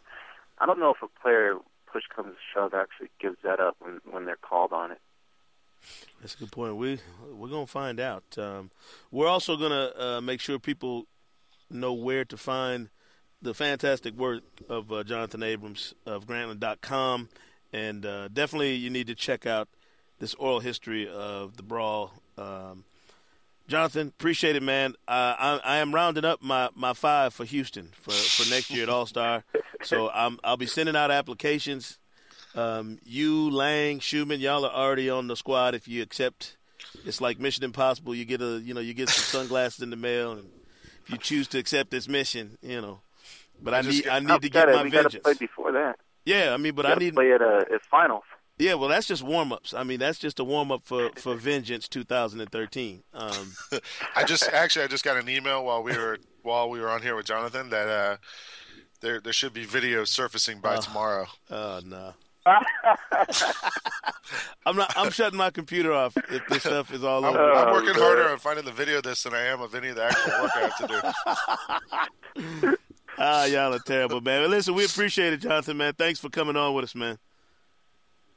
Speaker 9: I don't know if a player push comes to shove actually gives that up when when they're called on it.
Speaker 3: That's a good point. We we're gonna find out. Um, we're also gonna uh, make sure people know where to find the fantastic work of uh, Jonathan Abrams of Grantland.com, and uh, definitely you need to check out this oral history of the brawl. Um, Jonathan, appreciate it, man. Uh, I, I, am rounding up my, my five for Houston for, for next year at All Star. So I'm, I'll be sending out applications. Um, you, Lang, Schumann, y'all are already on the squad. If you accept, it's like Mission Impossible. You get a you know you get some sunglasses in the mail, and if you choose to accept this mission, you know. But I, I need I need to get my
Speaker 9: we
Speaker 3: vengeance.
Speaker 9: We got to play before that.
Speaker 3: Yeah, I mean, but
Speaker 9: I
Speaker 3: need to
Speaker 9: play at uh, at finals.
Speaker 3: Yeah, well, that's just warm ups. I mean, that's just a warm up for for Vengeance 2013. Um,
Speaker 6: I just actually I just got an email while we were while we were on here with Jonathan that uh, there there should be video surfacing by
Speaker 3: uh,
Speaker 6: tomorrow.
Speaker 3: Oh no. I'm not. I'm shutting my computer off if this stuff is all
Speaker 6: I'm,
Speaker 3: over.
Speaker 6: I'm working oh, harder on finding the video of this than I am of any of the actual work I have
Speaker 3: to do. ah, y'all are terrible, man. But listen, we appreciate it, Jonathan, man. Thanks for coming on with us, man.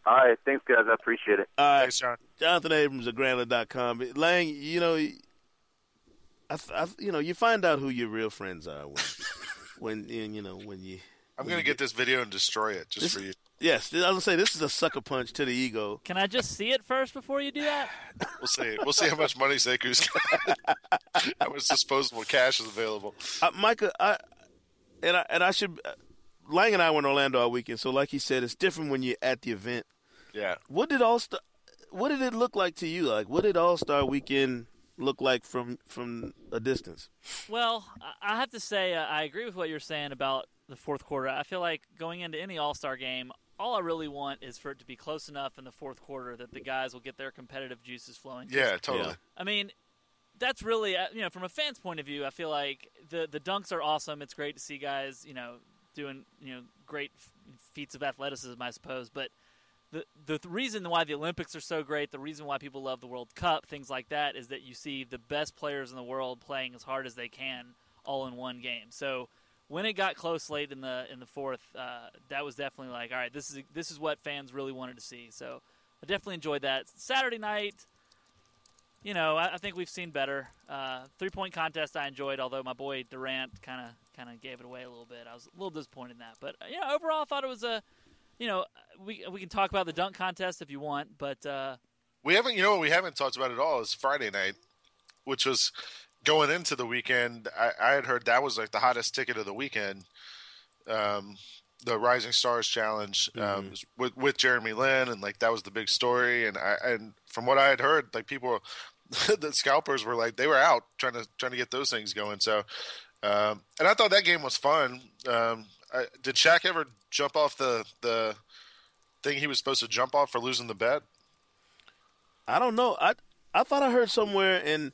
Speaker 9: All right, thanks, guys. I appreciate it.
Speaker 3: All right,
Speaker 6: thanks, John.
Speaker 3: Jonathan Abrams of Grantland.com. Lang, you know, I, I, you know, you find out who your real friends are when, when you know, when you.
Speaker 6: I'm going to get, get this video and destroy it just
Speaker 3: this,
Speaker 6: for you.
Speaker 3: Yes, I was gonna say this is a sucker punch to the ego.
Speaker 1: Can I just see it first before you do that?
Speaker 6: we'll see. We'll see how much money Sekou's got. how much disposable cash is available.
Speaker 3: Uh, Micah, I and I and I should. Uh, Lang and I were in Orlando all weekend, so like he said, it's different when you're at the event.
Speaker 6: Yeah.
Speaker 3: What did All Star? What did it look like to you? Like, what did All Star Weekend look like from from a distance?
Speaker 1: Well, I have to say uh, I agree with what you're saying about the fourth quarter. I feel like going into any All Star game, all I really want is for it to be close enough in the fourth quarter that the guys will get their competitive juices flowing.
Speaker 6: Yeah, totally. Yeah.
Speaker 1: I mean, that's really uh, you know from a fan's point of view, I feel like the the dunks are awesome. It's great to see guys you know doing you know great feats of athleticism, I suppose, but the the reason why the Olympics are so great, the reason why people love the World Cup, things like that, is that you see the best players in the world playing as hard as they can all in one game. So when it got close late in the in the fourth, uh, that was definitely like, all right, this is this is what fans really wanted to see. So I definitely enjoyed that. Saturday night, you know, I, I think we've seen better. Uh, three point contest I enjoyed, although my boy Durant kind of kind of gave it away a little bit. I was a little disappointed in that, but you know, overall, I thought it was a you know, we we can talk about the dunk contest if you want, but uh,
Speaker 6: We haven't, you know, what we haven't talked about at all is Friday night, which was going into the weekend. I, I had heard that was like the hottest ticket of the weekend. Um, the Rising Stars Challenge um, with with Jeremy Lin, and like that was the big story. And I and from what I had heard, like people, the scalpers were like they were out trying to trying to get those things going. So, um, and I thought that game was fun. Um, I, did Shaq ever jump off the the thing he was supposed to jump off for losing the bet?
Speaker 3: I don't know. I I thought I heard somewhere, and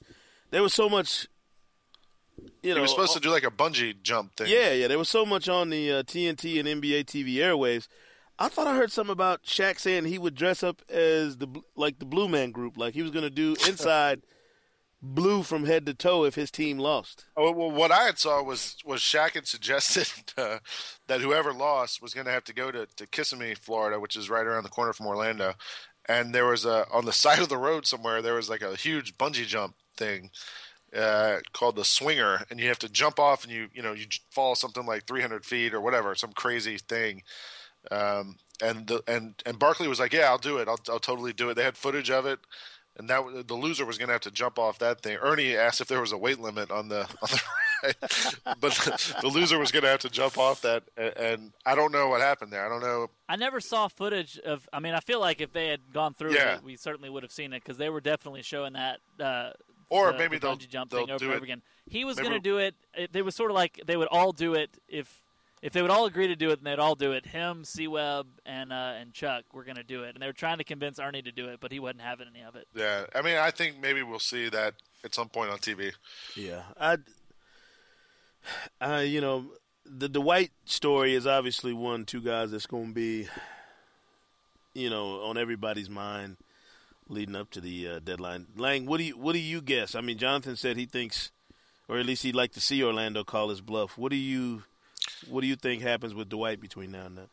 Speaker 3: there was so much. You know,
Speaker 6: he was supposed to do like a bungee jump thing.
Speaker 3: Yeah, yeah. There was so much on the uh, TNT and NBA TV airwaves. I thought I heard something about Shaq saying he would dress up as the like the Blue Man Group, like he was going to do inside blue from head to toe if his team lost.
Speaker 6: Oh, well, what I had saw was was Shaq had suggested uh, that whoever lost was going to have to go to, to Kissimmee, Florida, which is right around the corner from Orlando. And there was a on the side of the road somewhere there was like a huge bungee jump thing uh, called the swinger, and you have to jump off and you you know you fall something like 300 feet or whatever, some crazy thing. Um, and the and and Barkley was like, "Yeah, I'll do it. I'll I'll totally do it." They had footage of it and that the loser was going to have to jump off that thing. Ernie asked if there was a weight limit on the on the but the loser was going to have to jump off that, and, and I don't know what happened there. I don't know.
Speaker 1: I never saw footage of. I mean, I feel like if they had gone through
Speaker 6: Yeah.
Speaker 1: it, we certainly would have seen it because they were definitely showing that. Uh,
Speaker 6: Or
Speaker 1: the,
Speaker 6: maybe
Speaker 1: the
Speaker 6: they'll-
Speaker 1: bungee jump
Speaker 6: they'll
Speaker 1: thing over
Speaker 6: do
Speaker 1: and
Speaker 6: it-
Speaker 1: over again. He was going to do it. it. They was sort of like they would all do it if if they would all agree to do it, then they'd all do it. Him, C Webb, and uh, and Chuck were going to do it, and they were trying to convince Ernie to do it, but he wasn't having any of it.
Speaker 6: Yeah, I mean, I think maybe we'll see that at some point on TV.
Speaker 3: Yeah, I, I, you know, the Dwight story is obviously one, two guys that's going to be, you know, on everybody's mind leading up to the uh, deadline. Lang, what do you what do you guess? I mean, Jonathan said he thinks, or at least he'd like to see Orlando call his bluff. What do you, what do you think happens with Dwight between now and then?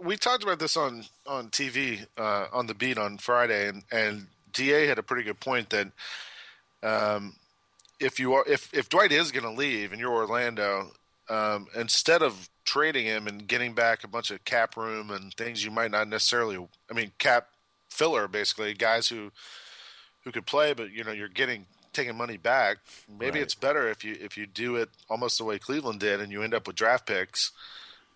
Speaker 6: We talked about this on on TV uh, on the beat on Friday, and and Da had a pretty good point that um, if you are if if Dwight is going to leave and you're Orlando, um, instead of trading him and getting back a bunch of cap room and things you might not necessarily, I mean cap filler basically guys who who could play, but you know you're getting taking money back. Maybe
Speaker 3: Right.
Speaker 6: it's better if you if you do it almost the way Cleveland did, and you end up with draft picks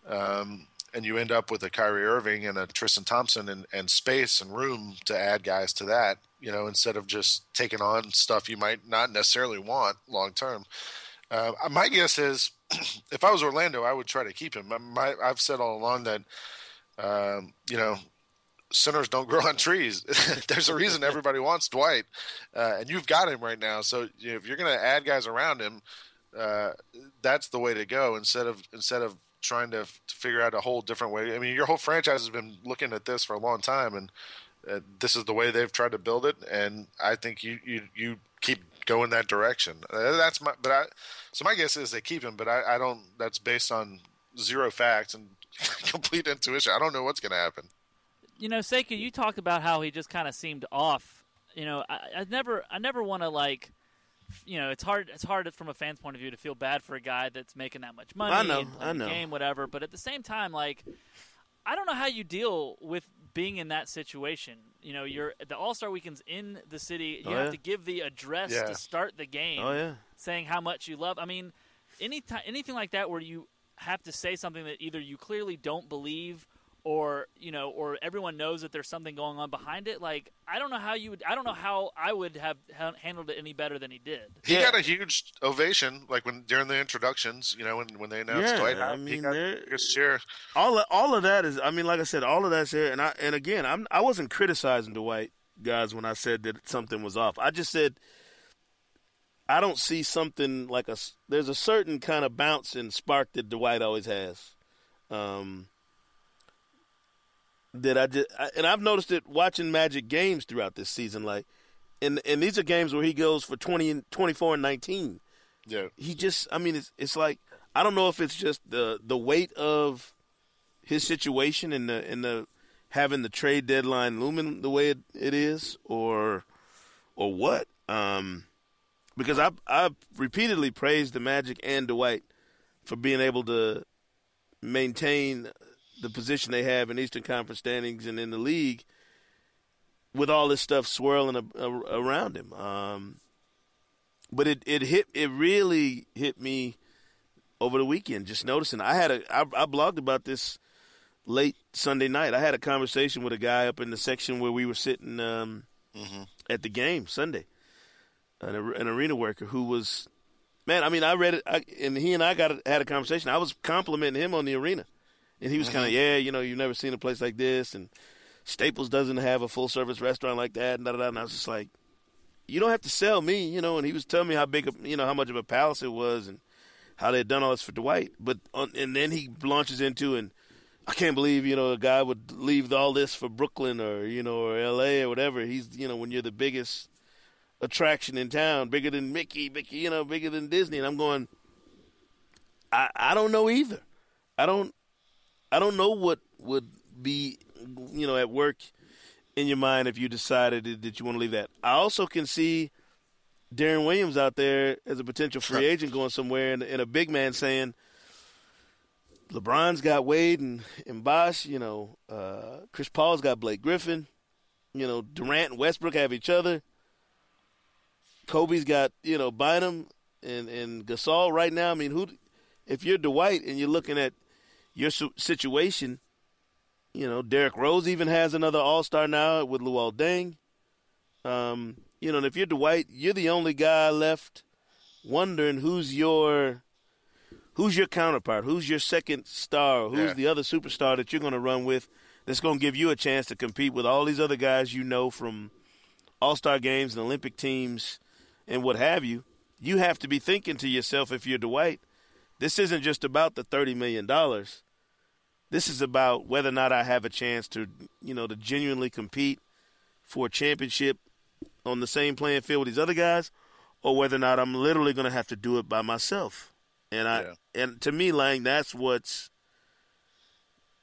Speaker 6: um, and you end up with a Kyrie Irving and a Tristan Thompson and, and space and room to add guys to that, you know, instead of just taking on stuff you might not necessarily want long term. Uh, my guess is, if I was Orlando, I would try to keep him. My, I've said all along that, um, you know, sinners don't grow on trees. There's a reason everybody wants Dwight, uh, and you've got him right now. So you know, if you're going to add guys around him, uh, that's the way to go instead of instead of trying to, f- to figure out a whole different way. I mean, your whole franchise has been looking at this for a long time, and uh, this is the way they've tried to build it. And I think you you, you keep going that direction. Uh, that's my but I so my guess is they keep him, but I, I don't. That's based on zero facts and complete intuition. I don't know what's going to happen.
Speaker 1: You know, Sekou, you talked about how he just kind of seemed off. You know, I, I never, I never want to like, you know, it's hard, it's hard from a fan's point of view to feel bad for a guy that's making that much money.
Speaker 3: I know, I know.
Speaker 1: game, whatever. But at the same time, like, I don't know how you deal with being in that situation. You know, you're the All Star Weekend's in the city. You
Speaker 3: Oh,
Speaker 1: have
Speaker 3: yeah.
Speaker 1: to give the address
Speaker 3: Yeah.
Speaker 1: to start the game.
Speaker 3: Oh, yeah.
Speaker 1: saying how much you love. I mean, any ti- anything like that where you have to say something that either you clearly don't believe or you know or everyone knows that there's something going on behind it like i don't know how you would i don't know how i would have handled it any better than he did
Speaker 6: He got a huge ovation, like when during the introductions, you know, when when they announced
Speaker 3: Yeah,
Speaker 6: Dwight.
Speaker 3: I
Speaker 6: Howard, he
Speaker 3: mean,
Speaker 6: got
Speaker 3: they're-
Speaker 6: biggest cheer.
Speaker 3: all of, all of that is I mean like I said all of that's there and I and again I'm I wasn't criticizing Dwight guys when I said that something was off. I just said I don't see something like a. there's a certain kind of bounce and spark that Dwight always has. Um that I just I, and I've noticed it watching Magic games throughout this season like and and these are games where he goes for 20 and 24 and 19
Speaker 6: Yeah.
Speaker 3: he just I mean it's it's like I don't know if it's just the the weight of his situation and the and the having the trade deadline looming the way it, it is or or what um because I I repeatedly praised the Magic and Dwight for being able to maintain the position they have in Eastern Conference standings and in the league with all this stuff swirling a, a, around him. Um, but it, it hit it really hit me over the weekend. Just noticing, I had a I, I blogged about this late Sunday night. I had a conversation with a guy up in the section where we were sitting um, mm-hmm. at the game Sunday, an, an, arena worker who was, man. I mean, I read it, I, and he and I got had a conversation. I was complimenting him on the arena, and he was mm-hmm. kind of, yeah, you know, you've never seen a place like this, and Staples doesn't have a full service restaurant like that, and da da da. And I was just like, you don't have to sell me, you know. And he was telling me how big, of, you know, how much of a palace it was, and how they had done all this for Dwight. But on, and then he launches into and I can't believe you know a guy would leave all this for Brooklyn or you know or L.A. or whatever. He's you know when you're the biggest attraction in town, bigger than Mickey, Mickey, you know, bigger than Disney. And I'm going, I I don't know either. I don't I don't know what would be you know at work in your mind if you decided that you want to leave that. I also can see Deron Williams out there as a potential free agent going somewhere, and, and a big man saying LeBron's got Wade and, and Bosh. You know, uh, Chris Paul's got Blake Griffin. You know, Durant and Westbrook have each other. Kobe's got you know Bynum and and Gasol right now. I mean, who? If you're Dwight and you're looking at your situation, you know, Derrick Rose even has another All Star now with Luol Deng. Um, you know, and if you're Dwight, you're the only guy left wondering who's your who's your counterpart? Who's your second star? Who's yeah. the other superstar that you're going to run with that's going to give you a chance to compete with all these other guys you know from All Star games and Olympic teams and what have you? You have to be thinking to yourself if you're Dwight, this isn't just about the $30 million. This is about whether or not I have a chance to, you know, to genuinely compete for a championship on the same playing field with these other guys, or whether or not I'm literally going to have to do it by myself. And I yeah. and to me, Lang, that's what's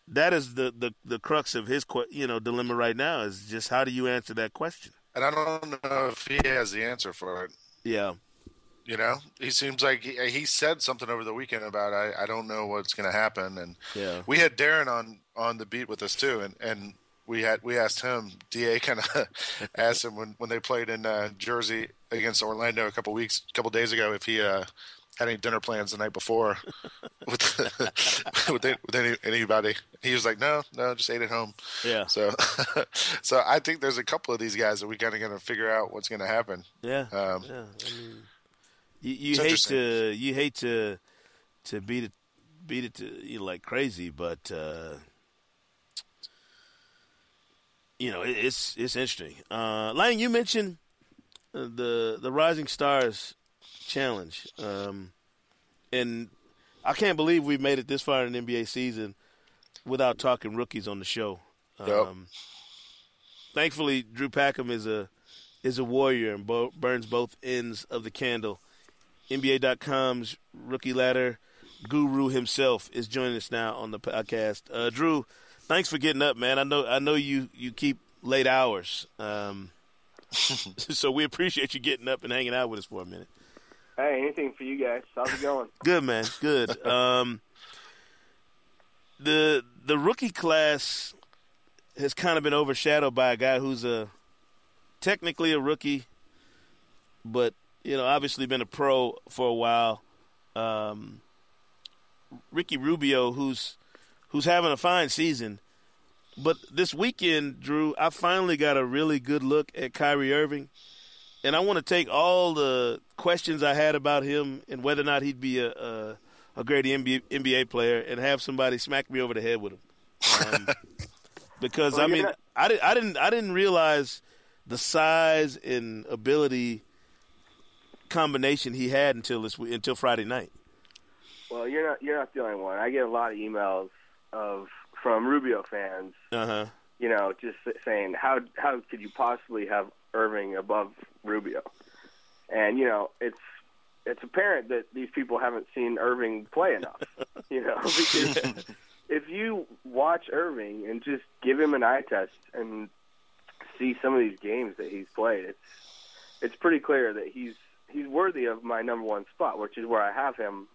Speaker 3: that is the, the, the crux of his you know dilemma right now is just how do you answer that question?
Speaker 6: And I don't know if he has the answer for it.
Speaker 3: Yeah.
Speaker 6: You know, he seems like he, he said something over the weekend about I, I don't know what's going to happen, and
Speaker 3: yeah.
Speaker 6: we had Deron on on the beat with us too, and and we had we asked him. Da kind of asked him when when they played in uh, Jersey against Orlando a couple weeks, a couple days ago, if he uh, had any dinner plans the night before with with, with any, anybody. He was like, no, no, just ate at home.
Speaker 3: Yeah.
Speaker 6: So, so I think there's a couple of these guys that we kind of going to figure out what's going to happen.
Speaker 3: Yeah. Um, yeah. I mean, you, you hate to you hate to to beat it beat it to you know, like crazy, but uh, you know it, it's it's interesting. Uh, Lang, you mentioned uh, the the Rising Stars challenge. Um, and I can't believe we've made it this far in the NBA season without talking rookies on the show.
Speaker 6: Yep.
Speaker 3: Um, thankfully, Drew Packham is a is a warrior and bo- burns both ends of the candle. NBA.com's rookie ladder guru himself is joining us now on the podcast. Uh, Drew, thanks for getting up, man. I know I know you you keep late hours, um, so we appreciate you getting up and hanging out with us for a minute.
Speaker 10: Hey, anything for you guys. How's it going?
Speaker 3: Good, man. Good. Um, the the rookie class has kind of been overshadowed by a guy who's a technically a rookie, but you know, obviously been a pro for a while. Um, Ricky Rubio, who's who's having a fine season, but this weekend, Drew, I finally got a really good look at Kyrie Irving and I want to take all the questions I had about him and whether or not he'd be a a, a great NBA, NBA player and have somebody smack me over the head with him. Um, because well, I mean, not- I, did, I didn't I didn't realize the size and ability combination he had until this until Friday night.
Speaker 10: Well, you're not you're not the only one. I get a lot of emails of from Rubio fans.
Speaker 3: Uh-huh.
Speaker 10: You know, just saying how how could you possibly have Irving above Rubio. And you know, it's it's apparent that these people haven't seen Irving play enough. you know, because if you watch Irving and just give him an eye test and see some of these games that he's played, it's it's pretty clear that he's he's worthy of my number one spot, which is where I have him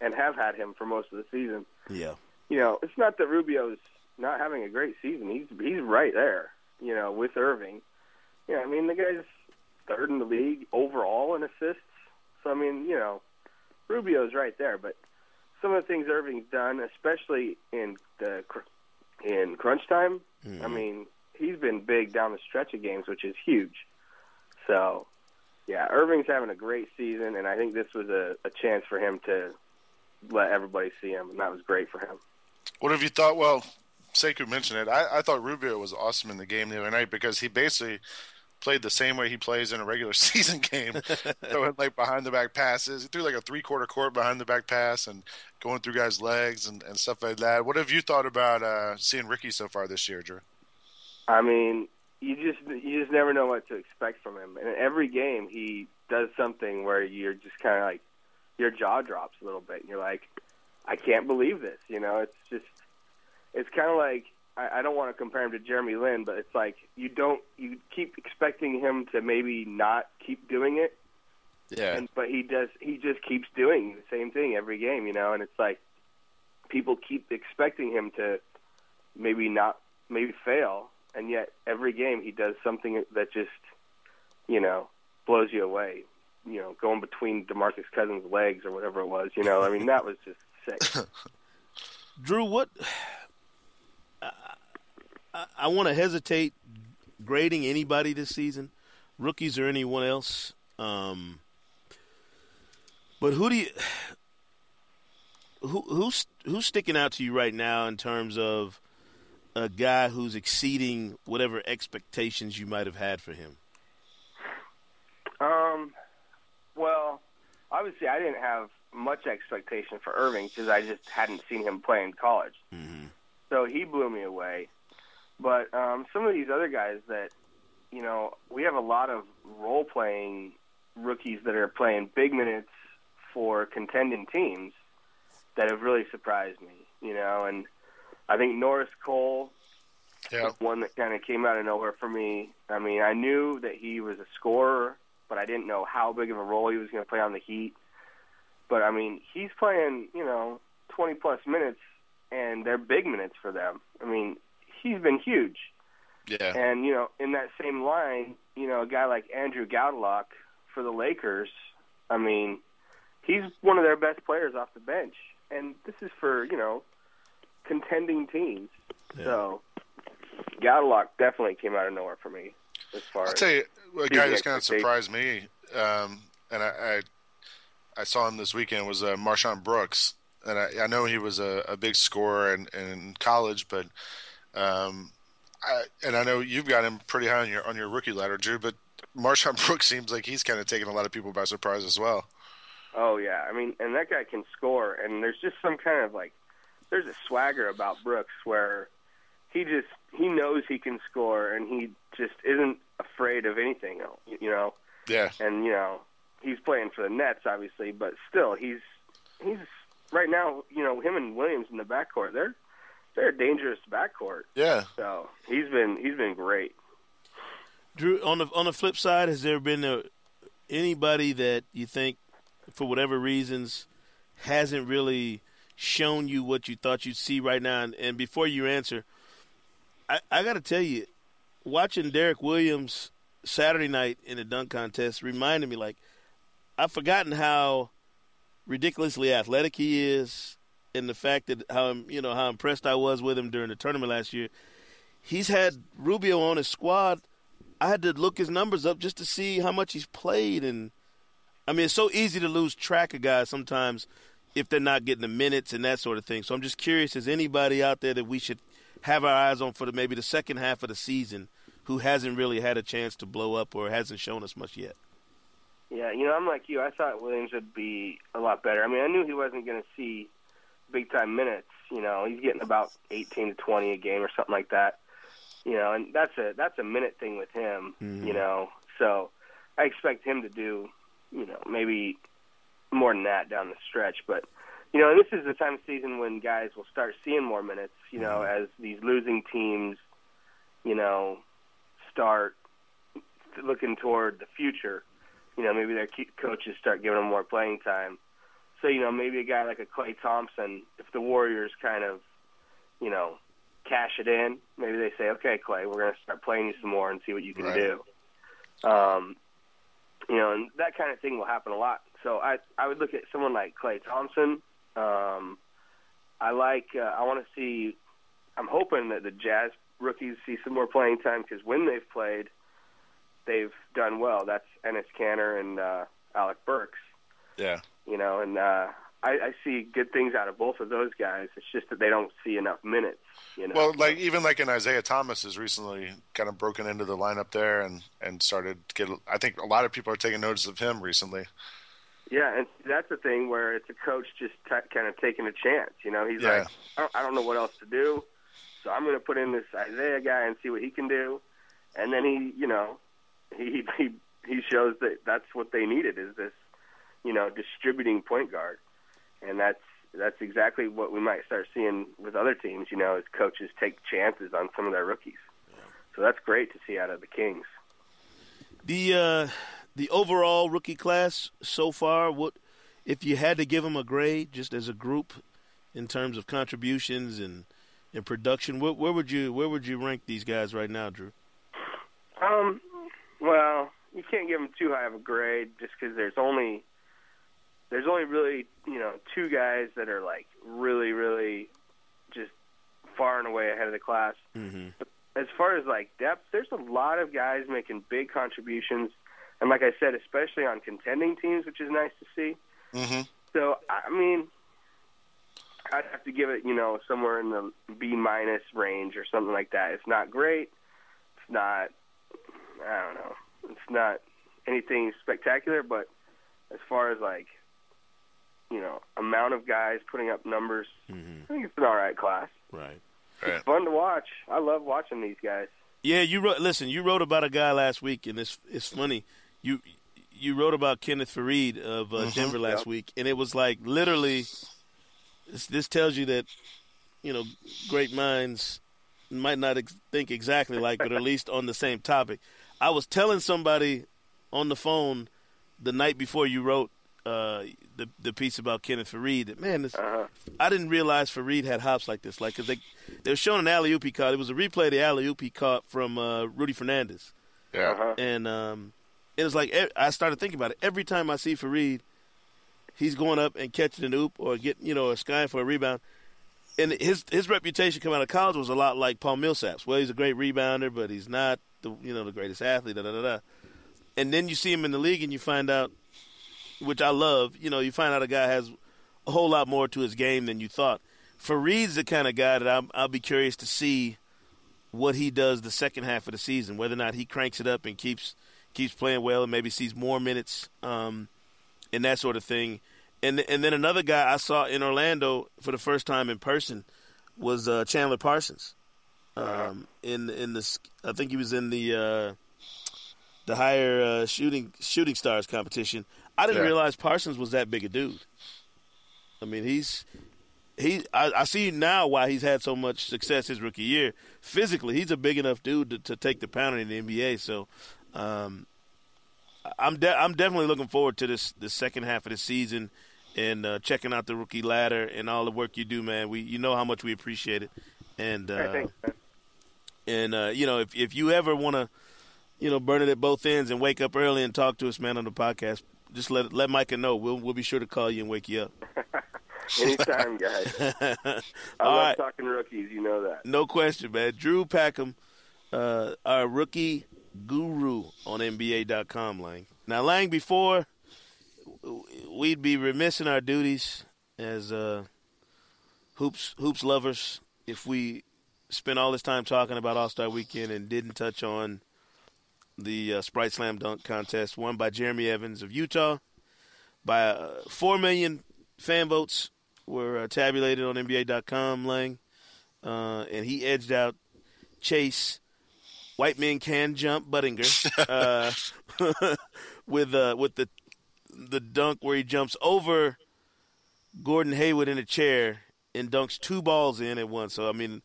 Speaker 10: and have had him for most of the season.
Speaker 3: Yeah.
Speaker 10: you know, it's not that Rubio's not having a great season. He's he's right there, you know, with Irving. Yeah, I mean the guy's third in the league overall in assists. So I mean, you know, Rubio's right there. But some of the things Irving's done, especially in the in crunch time, mm-hmm. I mean, he's been big down the stretch of games, which is huge. So, yeah, Irving's having a great season, and I think this was a, a chance for him to let everybody see him, and that was great for him.
Speaker 6: What have you thought? Well, Sekou mentioned it. I, I thought Rubio was awesome in the game the other night because he basically played the same way he plays in a regular season game, throwing like behind the back passes. He threw like a three quarter court behind the back pass and going through guys' legs and, and stuff like that. What have you thought about uh, seeing Ricky so far this year, Drew?
Speaker 10: I mean, you just you just never know what to expect from him. And every game he does something where you're just kind of like your jaw drops a little bit. And you're like, I can't believe this. You know, it's just it's kind of like I, I don't want to compare him to Jeremy Lin, but it's like you don't you keep expecting him to maybe not keep doing it.
Speaker 6: Yeah.
Speaker 10: And, but he does. He just keeps doing the same thing every game, you know. And it's like people keep expecting him to maybe not maybe fail, and yet every game he does something that just you know blows you away. You know, going between Demarcus Cousins' legs or whatever it was. You know, I mean that was just sick.
Speaker 3: Drew, what I, I want to hesitate grading anybody this season, rookies or anyone else. Um, but who do you who who's who's sticking out to you right now in terms of a guy who's exceeding whatever expectations you might have had for him?
Speaker 10: Um, well, obviously I didn't have much expectation for Irving because I just hadn't seen him play in college.
Speaker 3: Mm-hmm.
Speaker 10: So he blew me away. But um, some of these other guys that, you know, we have a lot of role playing rookies that are playing big minutes for contending teams that have really surprised me, you know, and I think Norris Cole
Speaker 6: yeah.
Speaker 10: was one that kind of came out of nowhere for me. I mean, I knew that he was a scorer, but I didn't know how big of a role he was going to play on the Heat. But I mean, he's playing, you know, 20 plus minutes and they're big minutes for them. I mean, he's been huge.
Speaker 6: Yeah.
Speaker 10: And you know, in that same line, you know, a guy like Andrew Goudelock for the Lakers. I mean, he's one of their best players off the bench, and this is for you know contending teams. Yeah. So Goudelock definitely came out of nowhere for me. As far
Speaker 6: I'll tell you, a guy that's kind of surprised me, um, and I, I I saw him this weekend was uh, MarShon Brooks, and I, I know he was a, a big scorer in, in college, but um, I, and I know you've got him pretty high on your on your rookie ladder, Drew. But MarShon Brooks seems like he's kind of taking a lot of people by surprise as well.
Speaker 10: Oh yeah, I mean, and that guy can score, and there's just some kind of like, there's a swagger about Brooks where he just he knows he can score, and he just isn't afraid of anything. else, You know.
Speaker 6: Yeah.
Speaker 10: And you know, he's playing for the Nets, obviously, but still, he's he's right now. You know, him and Williams in the backcourt, they're they're a dangerous backcourt.
Speaker 6: Yeah.
Speaker 10: So he's been he's been great.
Speaker 3: Drew, on the on the flip side, has there been a, anybody that you think, for whatever reasons, hasn't really shown you what you thought you'd see right now? And, and before you answer, I, I got to tell you, watching Derrick Williams Saturday night in the dunk contest reminded me like I've forgotten how ridiculously athletic he is and the fact that how you know how impressed I was with him during the tournament last year. He's had Rubio on his squad. I had to look his numbers up just to see how much he's played, and I mean it's so easy to lose track of guys sometimes if they're not getting the minutes and that sort of thing. So I'm just curious: is anybody out there that we should have our eyes on for the, maybe the second half of the season who hasn't really had a chance to blow up or hasn't shown us much yet?
Speaker 10: Yeah, you know, I'm like you. I thought Williams would be a lot better. I mean, I knew he wasn't going to see big time minutes. You know, he's getting about 18 to 20 a game or something like that. You know, and that's a that's a minute thing with him.
Speaker 3: Mm-hmm.
Speaker 10: You know, so I expect him to do, you know, maybe more than that down the stretch. But you know, and this is the time of season when guys will start seeing more minutes. You know,
Speaker 3: Mm-hmm.
Speaker 10: as these losing teams, you know, start looking toward the future. You know, maybe their coaches start giving them more playing time. So you know, maybe a guy like a Klay Thompson, if the Warriors kind of you know, cash it in. Maybe they say, okay, Klay, we're going to start playing you some more and see what you can
Speaker 6: Right.
Speaker 10: do. Um, you know, and that kind of thing will happen a lot. So I I would look at someone like Klay Thompson. Um, I like. Uh, I want to see. I'm hoping that the Jazz rookies see some more playing time because when they've played, they've done well. That's Enes Kanter and uh, Alec Burks.
Speaker 6: Yeah.
Speaker 10: You know, and uh, I, I see good things out of both of those guys. It's just that they don't see enough minutes. You know.
Speaker 6: Well, like even like in Isaiah Thomas has recently kind of broken into the lineup there and and started to get. I think a lot of people are taking notice of him recently.
Speaker 10: Yeah, and that's the thing where it's a coach just t- kind of taking a chance. You know, he's
Speaker 6: Yeah.
Speaker 10: like, I don't, I don't know what else to do, so I'm going to put in this Isaiah guy and see what he can do. And then he, you know, he he he shows that that's what they needed is this, you know, distributing point guard, and that's that's exactly what we might start seeing with other teams. You know, as coaches take chances on some of their rookies. So that's great to see out of the Kings.
Speaker 3: The uh, the overall rookie class so far, what if you had to give them a grade, just as a group, in terms of contributions and and production? Where, where would you where would you rank these guys right now, Drew?
Speaker 10: Um, well, you can't give them too high of a grade just because there's only there's only really you know two guys that are like really really just far and away ahead of the class.
Speaker 3: Mm-hmm.
Speaker 10: As far as like depth, there's a lot of guys making big contributions, and like I said, especially on contending teams, which is nice to see.
Speaker 6: Mm-hmm.
Speaker 10: So I mean, I'd have to give it, you know, somewhere in the B minus range or something like that. It's not great. It's not. I don't know. It's not anything spectacular, but as far as like, you know, amount of guys putting up numbers,
Speaker 3: Mm-hmm.
Speaker 10: I think it's an all right class.
Speaker 3: Right.
Speaker 10: It's fun to watch. I love watching these guys.
Speaker 3: Yeah, you wrote. Listen, you wrote about a guy last week, and it's it's funny. You you wrote about Kenneth Faried of uh,
Speaker 6: Mhm.
Speaker 3: Denver last
Speaker 10: Yep.
Speaker 3: week, and it was like literally. This, this tells you that, you know, great minds might not ex- think exactly like, but at least on the same topic. I was telling somebody on the phone the night before you wrote uh, the the piece about Kenneth Faried. that, Man, this,
Speaker 10: Uh-huh.
Speaker 3: I didn't realize Faried had hops like this. Like, cause they they were showing an alley oop he caught. It was a replay of the alley oop he caught from uh, Rudy Fernandez.
Speaker 6: Yeah.
Speaker 10: Uh-huh.
Speaker 3: And um, it was like I started thinking about it. Every time I see Faried, he's going up and catching an oop or getting you know a sky for a rebound. And his his reputation coming out of college was a lot like Paul Millsap's. Well, he's a great rebounder, but he's not the you know the greatest athlete. Da da da da. And then you see him in the league, and you find out, which I love. You know, you find out a guy has a whole lot more to his game than you thought. Faried's the kind of guy that I'm, I'll be curious to see what he does the second half of the season, whether or not he cranks it up and keeps keeps playing well and maybe sees more minutes um, and that sort of thing. And and then another guy I saw in Orlando for the first time in person was uh, Chandler Parsons. Um, in in the I think he was in the uh, the Haier uh, shooting shooting stars competition. I didn't
Speaker 6: Yeah.
Speaker 3: realize Parsons was that big a dude. I mean, he's he. I, I see now why he's had so much success his rookie year. Physically, he's a big enough dude to, to take the pounding in the NBA. So, um, I'm de- I'm definitely looking forward to this the second half of the season and uh, checking out the rookie ladder and all the work you do, man. We you know how much we appreciate it, and uh,
Speaker 10: thanks,
Speaker 3: and uh, you know if if you ever want to, you know, burn it at both ends and wake up early and talk to us, man, on the podcast, just let let Micah know. We'll we'll be sure to call you and wake you up.
Speaker 10: Anytime, guys. I
Speaker 3: All
Speaker 10: love
Speaker 3: right.
Speaker 10: talking rookies. You know that.
Speaker 3: No question, man. Drew Packham, uh, our rookie guru on NBA.com, Lang. Now, Lang, before we'd be remiss in our duties as uh, hoops hoops lovers if we spent all this time talking about All Star Weekend and didn't touch on the uh, Sprite Slam Dunk contest won by Jeremy Evans of Utah by uh, four million fan votes were uh, tabulated on NBA.com. Lang uh, and he edged out Chase. White men can jump Budinger uh, with uh, with the the dunk where he jumps over Gordon Hayward in a chair and dunks two balls in at once. So I mean,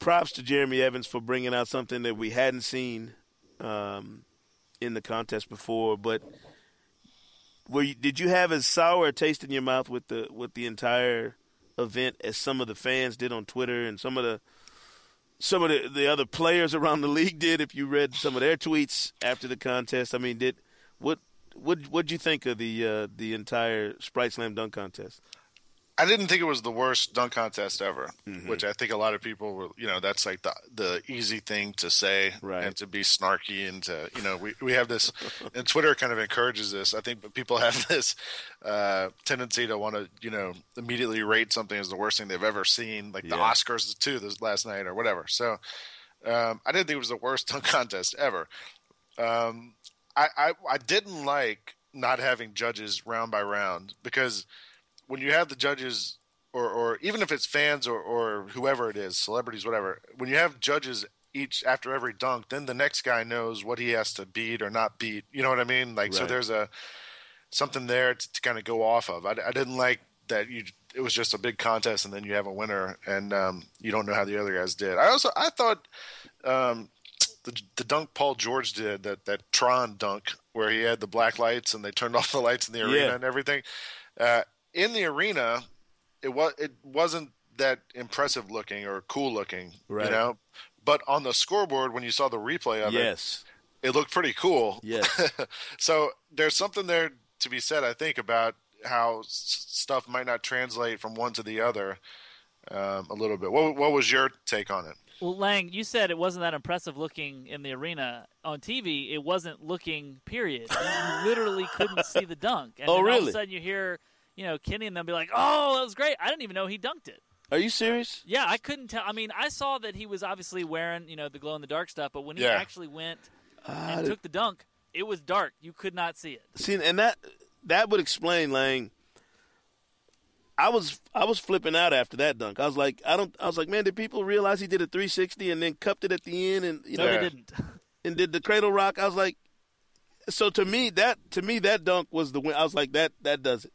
Speaker 3: props to Jeremy Evans for bringing out something that we hadn't seen um, in the contest before. But were you, did you have as sour a taste in your mouth with the with the entire event as some of the fans did on Twitter and some of the some of the, the other players around the league did. If you read some of their tweets after the contest, I mean, did what what what'd you think of the uh, the entire Sprite Slam dunk contest?
Speaker 6: I didn't think it was the worst dunk contest ever,
Speaker 3: Mhm.
Speaker 6: which I think a lot of people were, you know, that's like the the easy thing to say
Speaker 3: Right.
Speaker 6: and to be snarky and to, you know, we, we have this, and Twitter kind of encourages this. I think people have this uh, tendency to want to, you know, immediately rate something as the worst thing they've ever seen, like the Oscars too, this last night or whatever. So um, I didn't think it was the worst dunk contest ever. Um, I, I I didn't like not having judges round by round because when you have the judges or, or even if it's fans or, or whoever it is, celebrities, whatever, when you have judges each after every dunk, then the next guy knows what he has to beat or not beat. You know what I mean? Like, so there's a something there to, to kind of go off of. I, I didn't like that you. It was just a big contest, and then you have a winner, and um, you don't know how the other guys did. I also I thought um, the the dunk Paul George did that that Tron dunk where he had the black lights and they turned off the lights in the arena
Speaker 3: Yeah.
Speaker 6: and everything. Uh, in the arena, it was it wasn't that impressive looking or cool looking,
Speaker 3: Right.
Speaker 6: you know. But on the scoreboard, when you saw the replay of
Speaker 3: Yes.
Speaker 6: it, it looked pretty cool.
Speaker 3: Yes.
Speaker 6: so there's something there to be said, I think, about how s- stuff might not translate from one to the other um, a little bit. What, what was your take on it?
Speaker 1: Well, Lang, you said it wasn't that impressive looking in the arena. On TV, it wasn't looking, period. You literally couldn't see the dunk. And
Speaker 3: Oh,
Speaker 1: then all of a sudden you hear, you know, Kenny and them be like, oh, that was great. I didn't even know he dunked it.
Speaker 3: Are you serious?
Speaker 1: Yeah, I couldn't tell. I mean, I saw that he was obviously wearing, you know, the glow in the dark stuff, but when he
Speaker 3: Yeah.
Speaker 1: actually went and took the dunk, it was dark. You could not see it.
Speaker 3: See, and that that would explain, Lang. I was I was flipping out after that dunk. I was like, I don't. I was like, man, did people realize he did a 360 and then cupped it at the end and you
Speaker 1: No,
Speaker 3: know
Speaker 1: they didn't.
Speaker 3: and did the cradle rock? I was like, so to me that to me that dunk was the win. I was like, that that does it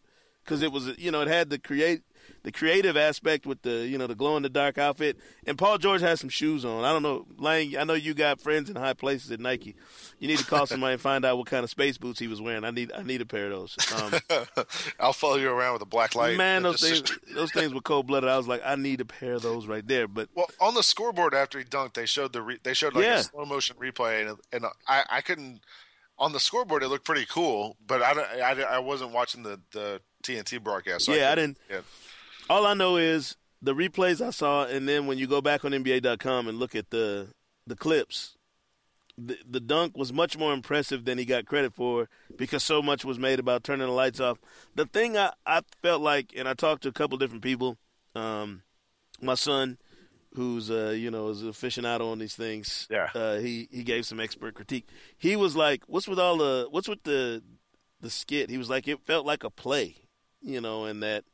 Speaker 3: because it was you know it had the create the creative aspect with the you know the glow in the dark outfit and Paul George has some shoes on. I don't know, Lang. I know you got friends in high places at Nike. You need to call somebody and find out what kind of space boots he was wearing. I need I need a pair of those. Um,
Speaker 6: I'll follow you around with a black light.
Speaker 3: Man, those
Speaker 6: just-
Speaker 3: things, those things were cold blooded. I was like, I need a pair of those right there. But
Speaker 6: Well, on the scoreboard after he dunked, they showed the re- they showed like
Speaker 3: Yeah.
Speaker 6: a slow motion replay, and and I, I couldn't on the scoreboard it looked pretty cool, but I I, I wasn't watching the the TNT broadcast. So
Speaker 3: yeah, I
Speaker 6: couldn't-
Speaker 3: didn't. All I know is the replays I saw, and then when you go back on NBA.com and look at the the clips, the the dunk was much more impressive than he got credit for because so much was made about turning the lights off. The thing I I felt like, and I talked to a couple different people, um, my son. Who's uh you know is aficionado on these things?
Speaker 6: Yeah.
Speaker 3: Uh, he he gave some expert critique. He was like, "What's with all the what's with the the skit?" He was like, "It felt like a play, you know, and that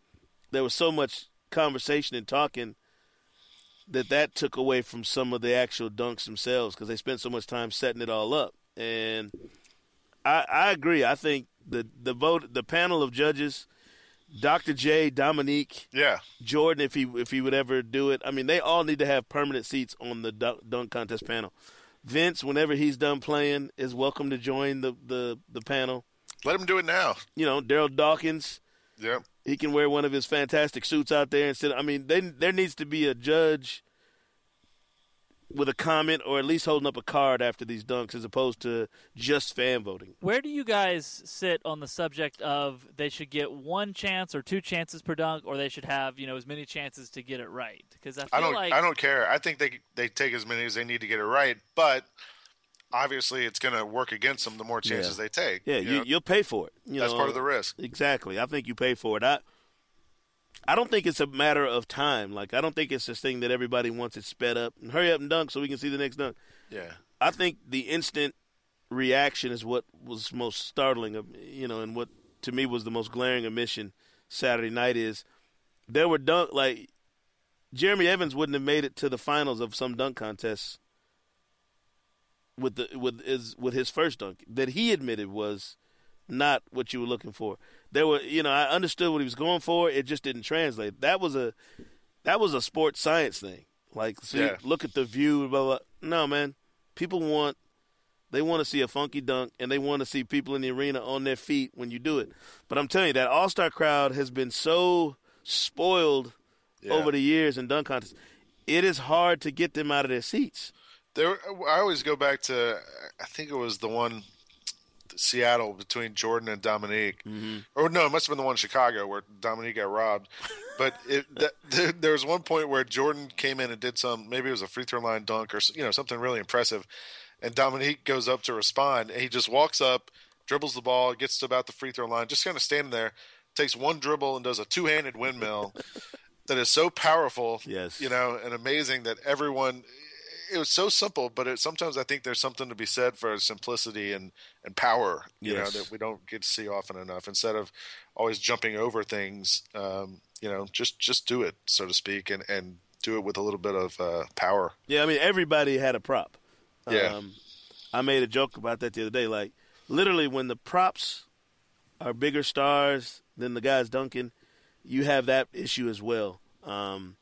Speaker 3: there was so much conversation and talking that that took away from some of the actual dunks themselves because they spent so much time setting it all up. And I, I agree. I think the the vote, the panel of judges, Dr. J, Dominique,
Speaker 6: yeah,
Speaker 3: Jordan, if he if he would ever do it, I mean, they all need to have permanent seats on the dunk, dunk contest panel. Vince, whenever he's done playing, is welcome to join the the, the panel.
Speaker 6: Let him do it now.
Speaker 3: You know, Daryl Dawkins.
Speaker 6: Yep.
Speaker 3: He can wear one of his fantastic suits out there and sit. I mean, they, there needs to be a judge with a comment or at least holding up a card after these dunks as opposed to just fan voting.
Speaker 1: Where do you guys sit on the subject of they should get one chance or two chances per dunk, or they should have you know as many chances to get it right? Because I feel
Speaker 6: I don't
Speaker 1: like
Speaker 6: I don't care. I think they they take as many as they need to get it right, but obviously it's going to work against them the more chances
Speaker 3: Yeah.
Speaker 6: they take.
Speaker 3: Yeah,
Speaker 6: you
Speaker 3: you'll pay for it. You
Speaker 6: That's
Speaker 3: know?
Speaker 6: part of the risk.
Speaker 3: Exactly. I think you pay for it. I I don't think it's a matter of time. Like I don't think it's this thing that everybody wants it sped up and hurry up and dunk so we can see the next dunk.
Speaker 6: Yeah.
Speaker 3: I think the instant reaction is what was most startling of you know, and what to me was the most glaring omission Saturday night is there were dunk like Jeremy Evans wouldn't have made it to the finals of some dunk contests with the with his with his first dunk that he admitted was not what you were looking for. There were you know, I understood what he was going for, it just didn't translate. That was a that was a sports science thing. Like see,
Speaker 6: Yeah.
Speaker 3: look at the view, blah blah. No, man. People want they want to see a funky dunk and they want to see people in the arena on their feet when you do it. But I'm telling you that All-Star crowd has been so spoiled
Speaker 6: Yeah.
Speaker 3: over the years in dunk contests, it is hard to get them out of their seats.
Speaker 6: There, I always go back to. I think it was the one, Seattle between Jordan and Dominique,
Speaker 3: Mm-hmm.
Speaker 6: or no, it must have been the one in Chicago where Dominique got robbed. But it, that, there, there was one point where Jordan came in and did some, maybe it was a free throw line dunk or you know something really impressive, and Dominique goes up to respond, and he just walks up, dribbles the ball, gets to about the free throw line, just kind of standing there, takes one dribble and does a two handed windmill. That is so powerful,
Speaker 3: Yes.
Speaker 6: you know, and amazing that everyone it was so simple, but it, sometimes I think there's something to be said for simplicity and, and power, you
Speaker 3: Yes.
Speaker 6: know, that we don't get to see often enough. Instead of always jumping over things, um, you know, just just do it, so to speak, and, and do it with a little bit of uh, power.
Speaker 3: Yeah, I mean everybody had a prop.
Speaker 6: Yeah.
Speaker 3: Um, I made a joke about that the other day. Like literally, when the props are bigger stars than the guys dunking, you have that issue as well. Um,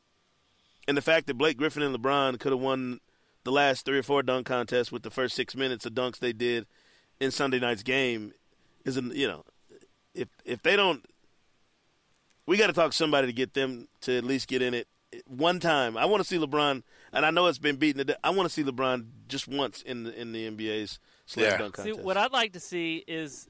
Speaker 3: and the fact that Blake Griffin and LeBron could have won the last three or four dunk contests with the first six minutes of dunks they did in Sunday night's game is, an, you know, if if they don't, we got to talk to somebody to get them to at least get in it one time. I want to see LeBron, and I know it's been beaten. I want to see LeBron just once in the in the NBA's slam
Speaker 6: Yeah.
Speaker 3: dunk
Speaker 1: See,
Speaker 3: contest.
Speaker 1: what I'd like to see is,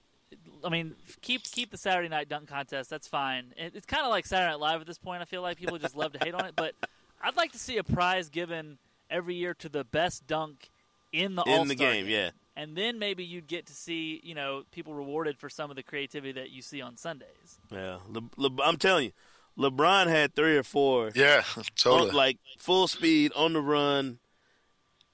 Speaker 1: I mean, keep keep the Saturday night dunk contest. That's fine. It, it's kind of like Saturday Night Live at this point. I feel like people just love to hate on it, but I'd like to see a prize given every year to the best dunk in the
Speaker 3: in
Speaker 1: All-Star
Speaker 3: the game, yeah.
Speaker 1: and then maybe you'd get to see you know people rewarded for some of the creativity that you see on Sundays.
Speaker 3: Yeah, Le, Le, I'm telling you, LeBron had three or four,
Speaker 6: Yeah, totally.
Speaker 3: on, like full speed on the run.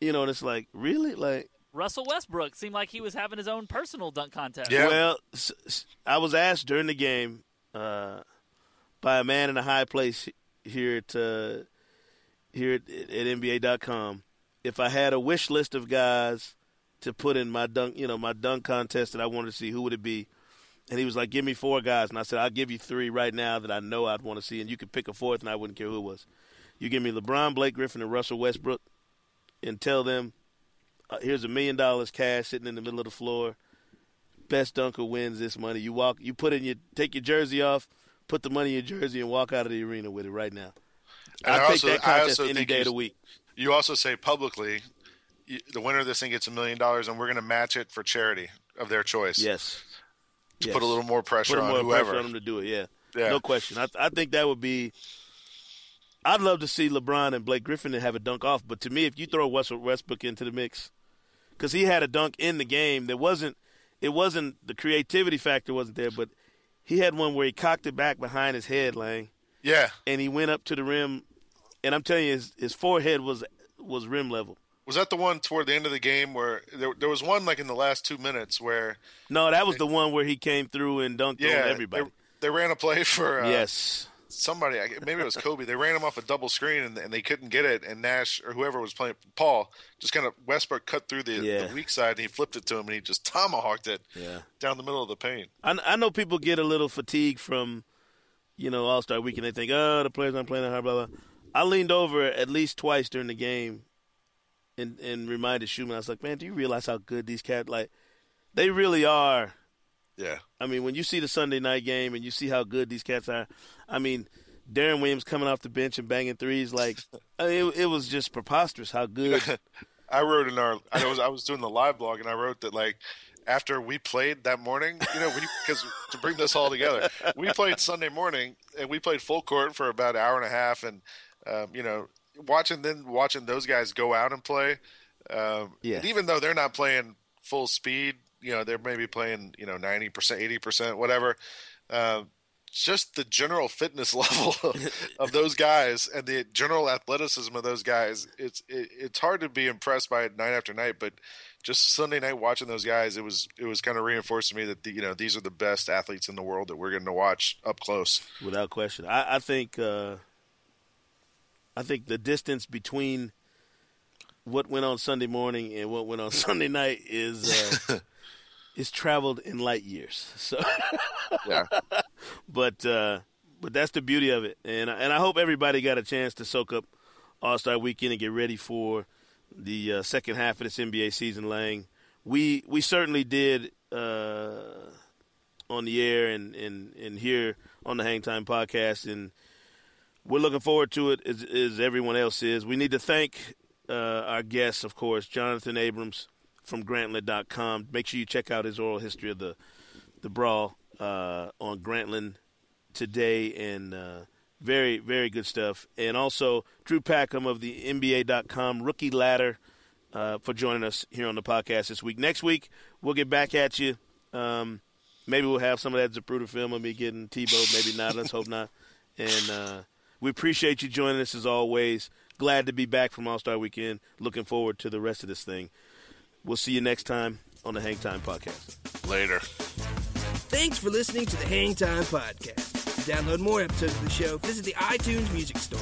Speaker 3: You know, and it's like really like.
Speaker 1: Russell Westbrook seemed like he was having his own personal dunk contest.
Speaker 6: Yeah.
Speaker 3: Well, s- s- I was asked during the game uh, by a man in a high place here at uh, here at, at NBA.com if I had a wish list of guys to put in my dunk, you know, my dunk contest that I wanted to see, who would it be? And he was like, "Give me four guys," and I said, "I'll give you three right now that I know I'd want to see, and you could pick a fourth, and I wouldn't care who it was. You give me LeBron, Blake Griffin, and Russell Westbrook, and tell them, uh, here's a million dollars cash sitting in the middle of the floor. Best dunker wins this money. You walk, you put in your, take your jersey off, put the money in your jersey, and walk out of the arena with it right now.
Speaker 6: And
Speaker 3: I
Speaker 6: I
Speaker 3: take
Speaker 6: also-
Speaker 3: that
Speaker 6: I
Speaker 3: contest any day
Speaker 6: you-
Speaker 3: of the week.
Speaker 6: you also say publicly, you, the winner of this thing gets a million dollars, and we're going to match it for charity of their choice.
Speaker 3: Yes.
Speaker 6: to
Speaker 3: Yes.
Speaker 6: put a little more pressure
Speaker 3: put
Speaker 6: on
Speaker 3: more
Speaker 6: whoever.
Speaker 3: pressure on them to do it. Yeah,
Speaker 6: Yeah.
Speaker 3: no question. I, I think that would be. I'd love to see LeBron and Blake Griffin and have a dunk off, but to me, if you throw Russell Westbrook into the mix, because he had a dunk in the game, that wasn't. It wasn't the creativity factor wasn't there, but he had one where he cocked it back behind his head, Lang,
Speaker 6: Yeah.
Speaker 3: and he went up to the rim, and I'm telling you, his, his forehead was was rim level.
Speaker 6: Was that the one toward the end of the game where there, there was one like in the last two minutes where
Speaker 3: No, that was the one where he came through and dunked
Speaker 6: yeah
Speaker 3: on everybody.
Speaker 6: They, they ran a play for uh,
Speaker 3: yes,
Speaker 6: somebody maybe it was Kobe they ran him off a double screen and, and they couldn't get it and Nash or whoever was playing Paul just kind of Westbrook cut through the,
Speaker 3: Yeah.
Speaker 6: the weak side and he flipped it to him and he just tomahawked it
Speaker 3: yeah.
Speaker 6: down the middle of the paint.
Speaker 3: I, I know people get a little fatigued from, you know, All Star Weekend. They think, oh, the players aren't playing hard, blah blah. I leaned over at least twice during the game, and and reminded Schuhmann. I was like, man, do you realize how good these cats like? They really are.
Speaker 6: Yeah.
Speaker 3: I mean, when you see the Sunday night game and you see how good these cats are, I mean, Deron Williams coming off the bench and banging threes, like I mean, it, it was just preposterous how good.
Speaker 6: I wrote in our I was I was doing the live blog and I wrote that like after we played that morning, you know, because to bring this all together, we played Sunday morning and we played full court for about an hour and a half, and um, you know, watching then watching those guys go out and play, um,
Speaker 3: Yeah.
Speaker 6: and even though they're not playing full speed, you know, they're maybe playing you know ninety percent, eighty percent, whatever. Um, just the general fitness level of those guys and the general athleticism of those guys it's it, it's hard to be impressed by it night after night but just sunday night watching those guys it was it was kind of reinforced to me that the, you know these are the best athletes in the world that we're going to watch up close
Speaker 3: without question. I, I think uh, I think the distance between what went on Sunday morning and what went on Sunday night is uh, is traveled in light years. So,
Speaker 6: yeah
Speaker 3: but uh, but that's the beauty of it, and and I hope everybody got a chance to soak up All Star Weekend and get ready for the uh, second half of this NBA season. Lang, we we certainly did. Uh, on the air and, and, and here on the Hang Time podcast. And we're looking forward to it as, as everyone else is. We need to thank uh, our guests, of course, Jonathan Abrams from Grantland.com. Make sure you check out his oral history of the the brawl uh, on Grantland today, and uh, very very good stuff. And also Drew Packham of the NBA.com Rookie Ladder uh, for joining us here on the podcast this week. Next week we'll get back at you. Um, maybe we'll have some of that Zapruder film of me getting Tebow. Maybe not. Let's hope not. And uh, we appreciate you joining us as always. Glad to be back from All Star Weekend. Looking forward to the rest of this thing. We'll see you next time on the Hang Time Podcast.
Speaker 6: Later.
Speaker 2: Thanks for listening to the Hang Time Podcast. To download more episodes of the show, visit the iTunes Music Store.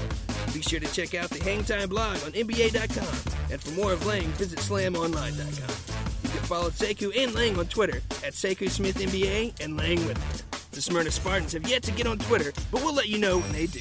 Speaker 2: Be sure to check out the Hang Time blog on NBA.com. And for more of Lang, visit SlamOnline.com. You can follow Sekou and Lang on Twitter at Sekou Smith NBA and Lang Whitaker. The Smyrna Spartans have yet to get on Twitter, but we'll let you know when they do.